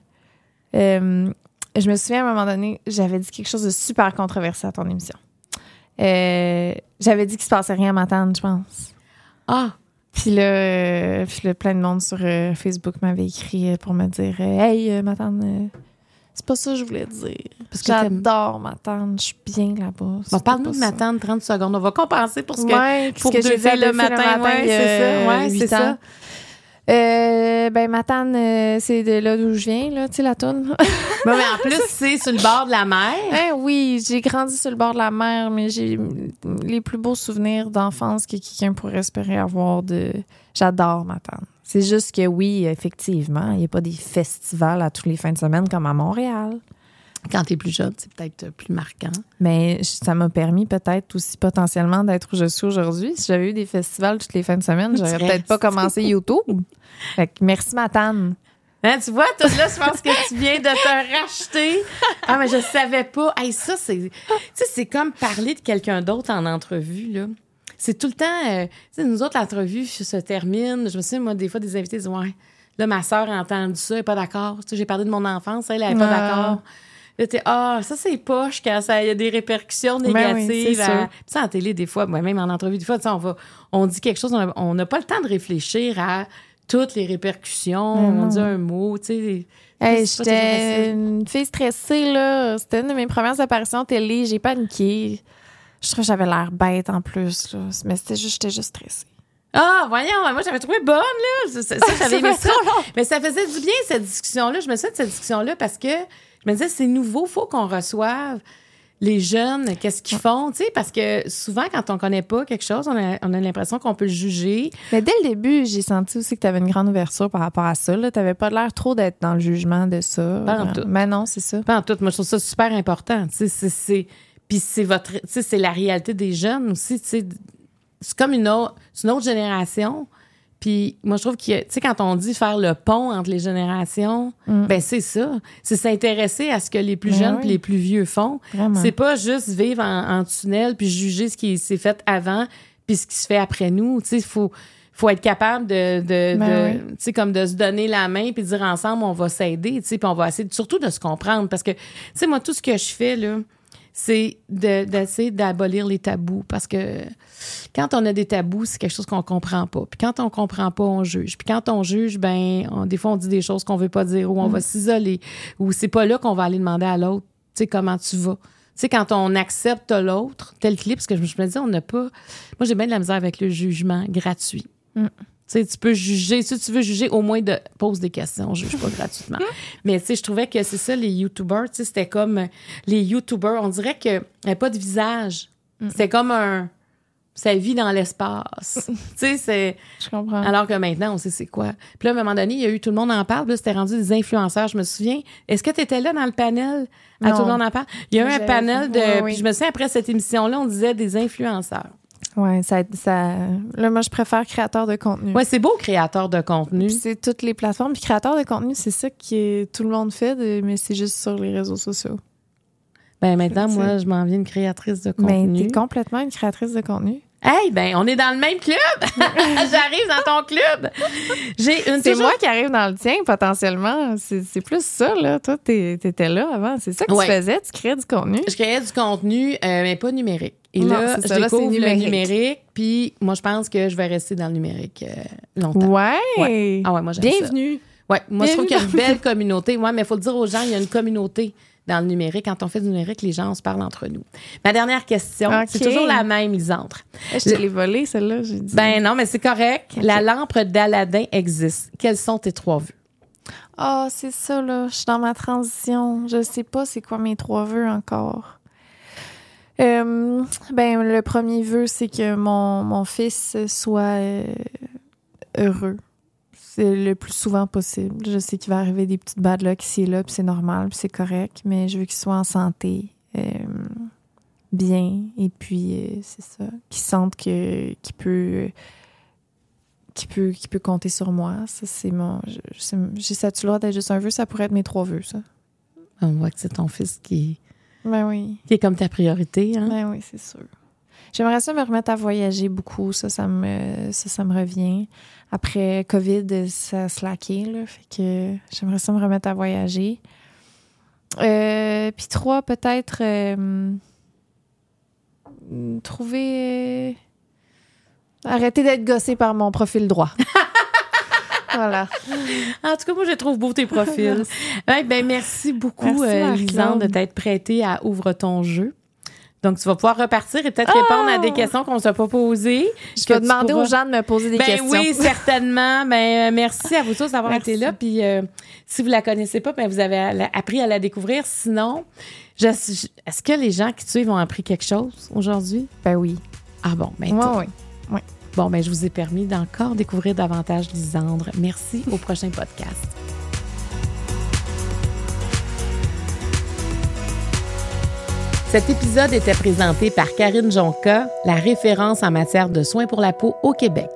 Euh, je me souviens à un moment donné, j'avais dit quelque chose de super controversé à ton émission. Euh, j'avais dit qu'il se passait rien à ma tante, je pense. Ah, Puis là, euh, puis là, plein de monde sur euh, Facebook m'avait écrit euh, pour me dire euh, Hey, ma tante, c'est pas ça que je voulais dire. parce que J'adore ma tante, je suis bien là-bas. Bon, parle-nous de ma tante 30 secondes. On va compenser pour ce que. Ouais, pour ce que j'ai fait le le matin, matin, ouais, ça? Ouais, c'est ça. Euh, ben, ma tante, euh, c'est de là d'où je viens, là, tu sais, la toune. Bon, mais en plus, c'est sur le bord de la mer. Hein, oui, j'ai grandi sur le bord de la mer, mais j'ai les plus beaux souvenirs d'enfance que quelqu'un pourrait espérer avoir de. J'adore ma tante. C'est juste que oui, effectivement, il n'y a pas des festivals à tous les fins de semaine comme à Montréal. Quand t'es plus jeune, c'est peut-être plus marquant. Mais ça m'a permis peut-être aussi potentiellement d'être où je suis aujourd'hui. Si j'avais eu des festivals toutes les fins de semaine, Tu j'aurais peut-être pas commencé YouTube. Fait que merci ma tante. Hein, tu vois, toi, là, je pense que tu viens de te racheter. Ah, mais je savais pas. Hey, ça, c'est. Tu sais, c'est comme parler de quelqu'un d'autre en entrevue, là. C'est tout le temps. euh, tu sais, nous autres, l'entrevue se termine. Je me souviens, moi, des fois, des invités disent Ouais, là, ma soeur a entendu ça, elle n'est pas d'accord. Tu sais, j'ai parlé de mon enfance, elle, elle n'est pas d'accord. Là, t'es, ah, ça, c'est poche quand ça, il y a des répercussions Ben oui, négatives. c'est à- ça, en télé, des fois, moi, même en entrevue, des fois, on va, on dit quelque chose, on n'a pas le temps de réfléchir à toutes les répercussions. Ben on dit un mot, tu sais. Hey, J'étais une fille stressée, là. C'était une de mes premières apparitions télé. J'ai paniqué. Je trouve que j'avais l'air bête en plus, là. Mais c'était juste, j'étais juste stressée. Ah, voyons, moi, j'avais trouvé bonne, là. Ça, ça, ça, j'avais aimé fait ça. Mais ça faisait du bien, cette discussion-là. Je me souviens de cette discussion-là parce que je me disais, c'est nouveau, faut qu'on reçoive les jeunes, qu'est-ce qu'ils font, tu sais, parce que souvent, quand on connaît pas quelque chose, on a, on a l'impression qu'on peut le juger. Mais dès le début, j'ai senti aussi que tu avais une grande ouverture par rapport à ça. Tu n'avais pas l'air trop d'être dans le jugement de ça. Pas en tout. Mais non, c'est ça. Pas en tout. Moi, je trouve ça super important. Tu sais, c'est-. Puis c'est votre. Tu sais, c'est la réalité des jeunes aussi. Tu sais, c'est comme une autre, une autre génération. Puis moi, je trouve que, tu sais, quand on dit faire le pont entre les générations, ben c'est ça. C'est s'intéresser à ce que les plus Ben jeunes oui. puis les plus vieux font. C'est pas juste vivre en, en tunnel puis juger ce qui s'est fait avant puis ce qui se fait après nous. Tu sais, il faut, faut être capable de, de, Ben de- tu sais, comme de se donner la main puis dire ensemble, on va s'aider, tu sais, puis on va essayer de- surtout de se comprendre. Parce que, tu sais, moi, tout ce que je fais, là, c'est de- d'essayer d'abolir les tabous. Parce que quand on a des tabous, c'est quelque chose qu'on comprend pas. Puis quand on comprend pas, on juge. Puis quand on juge, ben, on- des fois, on dit des choses qu'on veut pas dire ou on va s'isoler. Ou c'est pas là qu'on va aller demander à l'autre, tu sais, comment tu vas. Tu sais, quand on accepte l'autre, tel clip, parce que je me je me dis, on n'a pas. Moi, j'ai bien de la misère avec le jugement gratuit. Mm. Tu sais, tu peux juger. Si tu veux juger, au moins de pose des questions. Je juge pas gratuitement. Mais tu sais, je trouvais que c'est ça, les YouTubers. Tu sais, c'était comme euh, les YouTubers. On dirait qu'il n'y avait pas de visage. C'était comme un. Ça vit dans l'espace. tu sais, c'est. Je comprends. Alors que maintenant, on sait c'est quoi. Puis là, à un moment donné, il y a eu tout le monde en parle. puis Là, c'était rendu des influenceurs. Je me souviens. Est-ce que tu étais là dans le panel? À Non. tout le monde en parle? Il y a eu un panel de. Oui. Puis je me souviens, après cette émission-là, on disait des influenceurs. Ouais, ça, ça. Là, moi, je préfère créateur de contenu. Ouais, c'est beau, créateur de contenu. C'est toutes les plateformes. Puis créateur de contenu, c'est ça que tout le monde fait, mais c'est juste sur les réseaux sociaux. Ben maintenant, moi, je m'en viens une créatrice de Mais contenu. t'es complètement une créatrice de contenu. Hey, ben on est dans le même club. J'arrive dans ton club. J'ai une C'est toujours- moi qui arrive dans le tien, potentiellement. C'est plus ça, là. Toi, t'étais là avant. C'est ça que Ouais. tu faisais. Tu créais du contenu. Je créais du contenu, euh, mais pas numérique. Et Non, là, c'est je ça, là, découvre le numérique. numérique. Puis moi, je pense que je vais rester dans le numérique euh, longtemps. Ouais. Ah ouais, moi, j'aime ça. Bienvenue. Ouais, moi, je trouve qu'il y a une belle communauté. Ouais, mais il faut le dire aux gens, il y a une communauté dans le numérique. Quand on fait du numérique, les gens, on se parle entre nous. Ma dernière question, c'est toujours la même, Lisandre. Je te l'ai volé, celle-là, j'ai dit. Ben non, mais c'est correct. La lampe d'Aladin existe. Quels sont tes trois vues? Ah, c'est ça, là. Je suis dans ma transition. Je sais pas c'est quoi mes trois vœux encore. Euh, ben, le premier vœu, c'est que mon, mon fils soit euh, heureux. C'est le plus souvent possible. Je sais qu'il va arriver des petites bad luck ici et là, puis c'est normal, puis c'est correct, mais je veux qu'il soit en santé, euh, bien, et puis euh, c'est ça, qu'il sente que qu'il peut qui peut, qui peut compter sur moi. Ça, c'est mon. J'ai ça tu d'être juste un vœu, ça pourrait être mes trois vœux, ça. On voit que c'est ton fils qui, Ben oui. qui est comme ta priorité. Hein? Ben oui, c'est sûr. J'aimerais ça me remettre à voyager beaucoup. Ça, ça me, ça, ça me revient. Après COVID, ça a slacké, là. Fait que j'aimerais ça me remettre à voyager. Euh, Puis trois, peut-être euh, trouver. euh, arrêter d'être gossé par mon profil droit. voilà. En tout cas, moi, je trouve beau tes profils. Ouais, ben, merci beaucoup, Merci, euh. Lisande, de t'être prêtée à Ouvre ton jeu. Donc, tu vas pouvoir repartir et peut-être répondre à des questions qu'on ne s'est pas posées. Je vais demander pourras- aux gens de me poser des Ben questions. oui, certainement. Ben, euh, merci à vous tous d'avoir Merci. été là. Puis, euh, si vous la connaissez pas, ben, vous avez appris à la découvrir. Sinon, je- est-ce que les gens qui te suivent ont appris quelque chose aujourd'hui? Ben oui. Ah bon, ben, Ouais, top. ouais. Bon, ben, je vous ai permis d'encore découvrir davantage Lisandre. Merci au prochain podcast. Cet épisode était présenté par Karine Jonca, la référence en matière de soins pour la peau au Québec.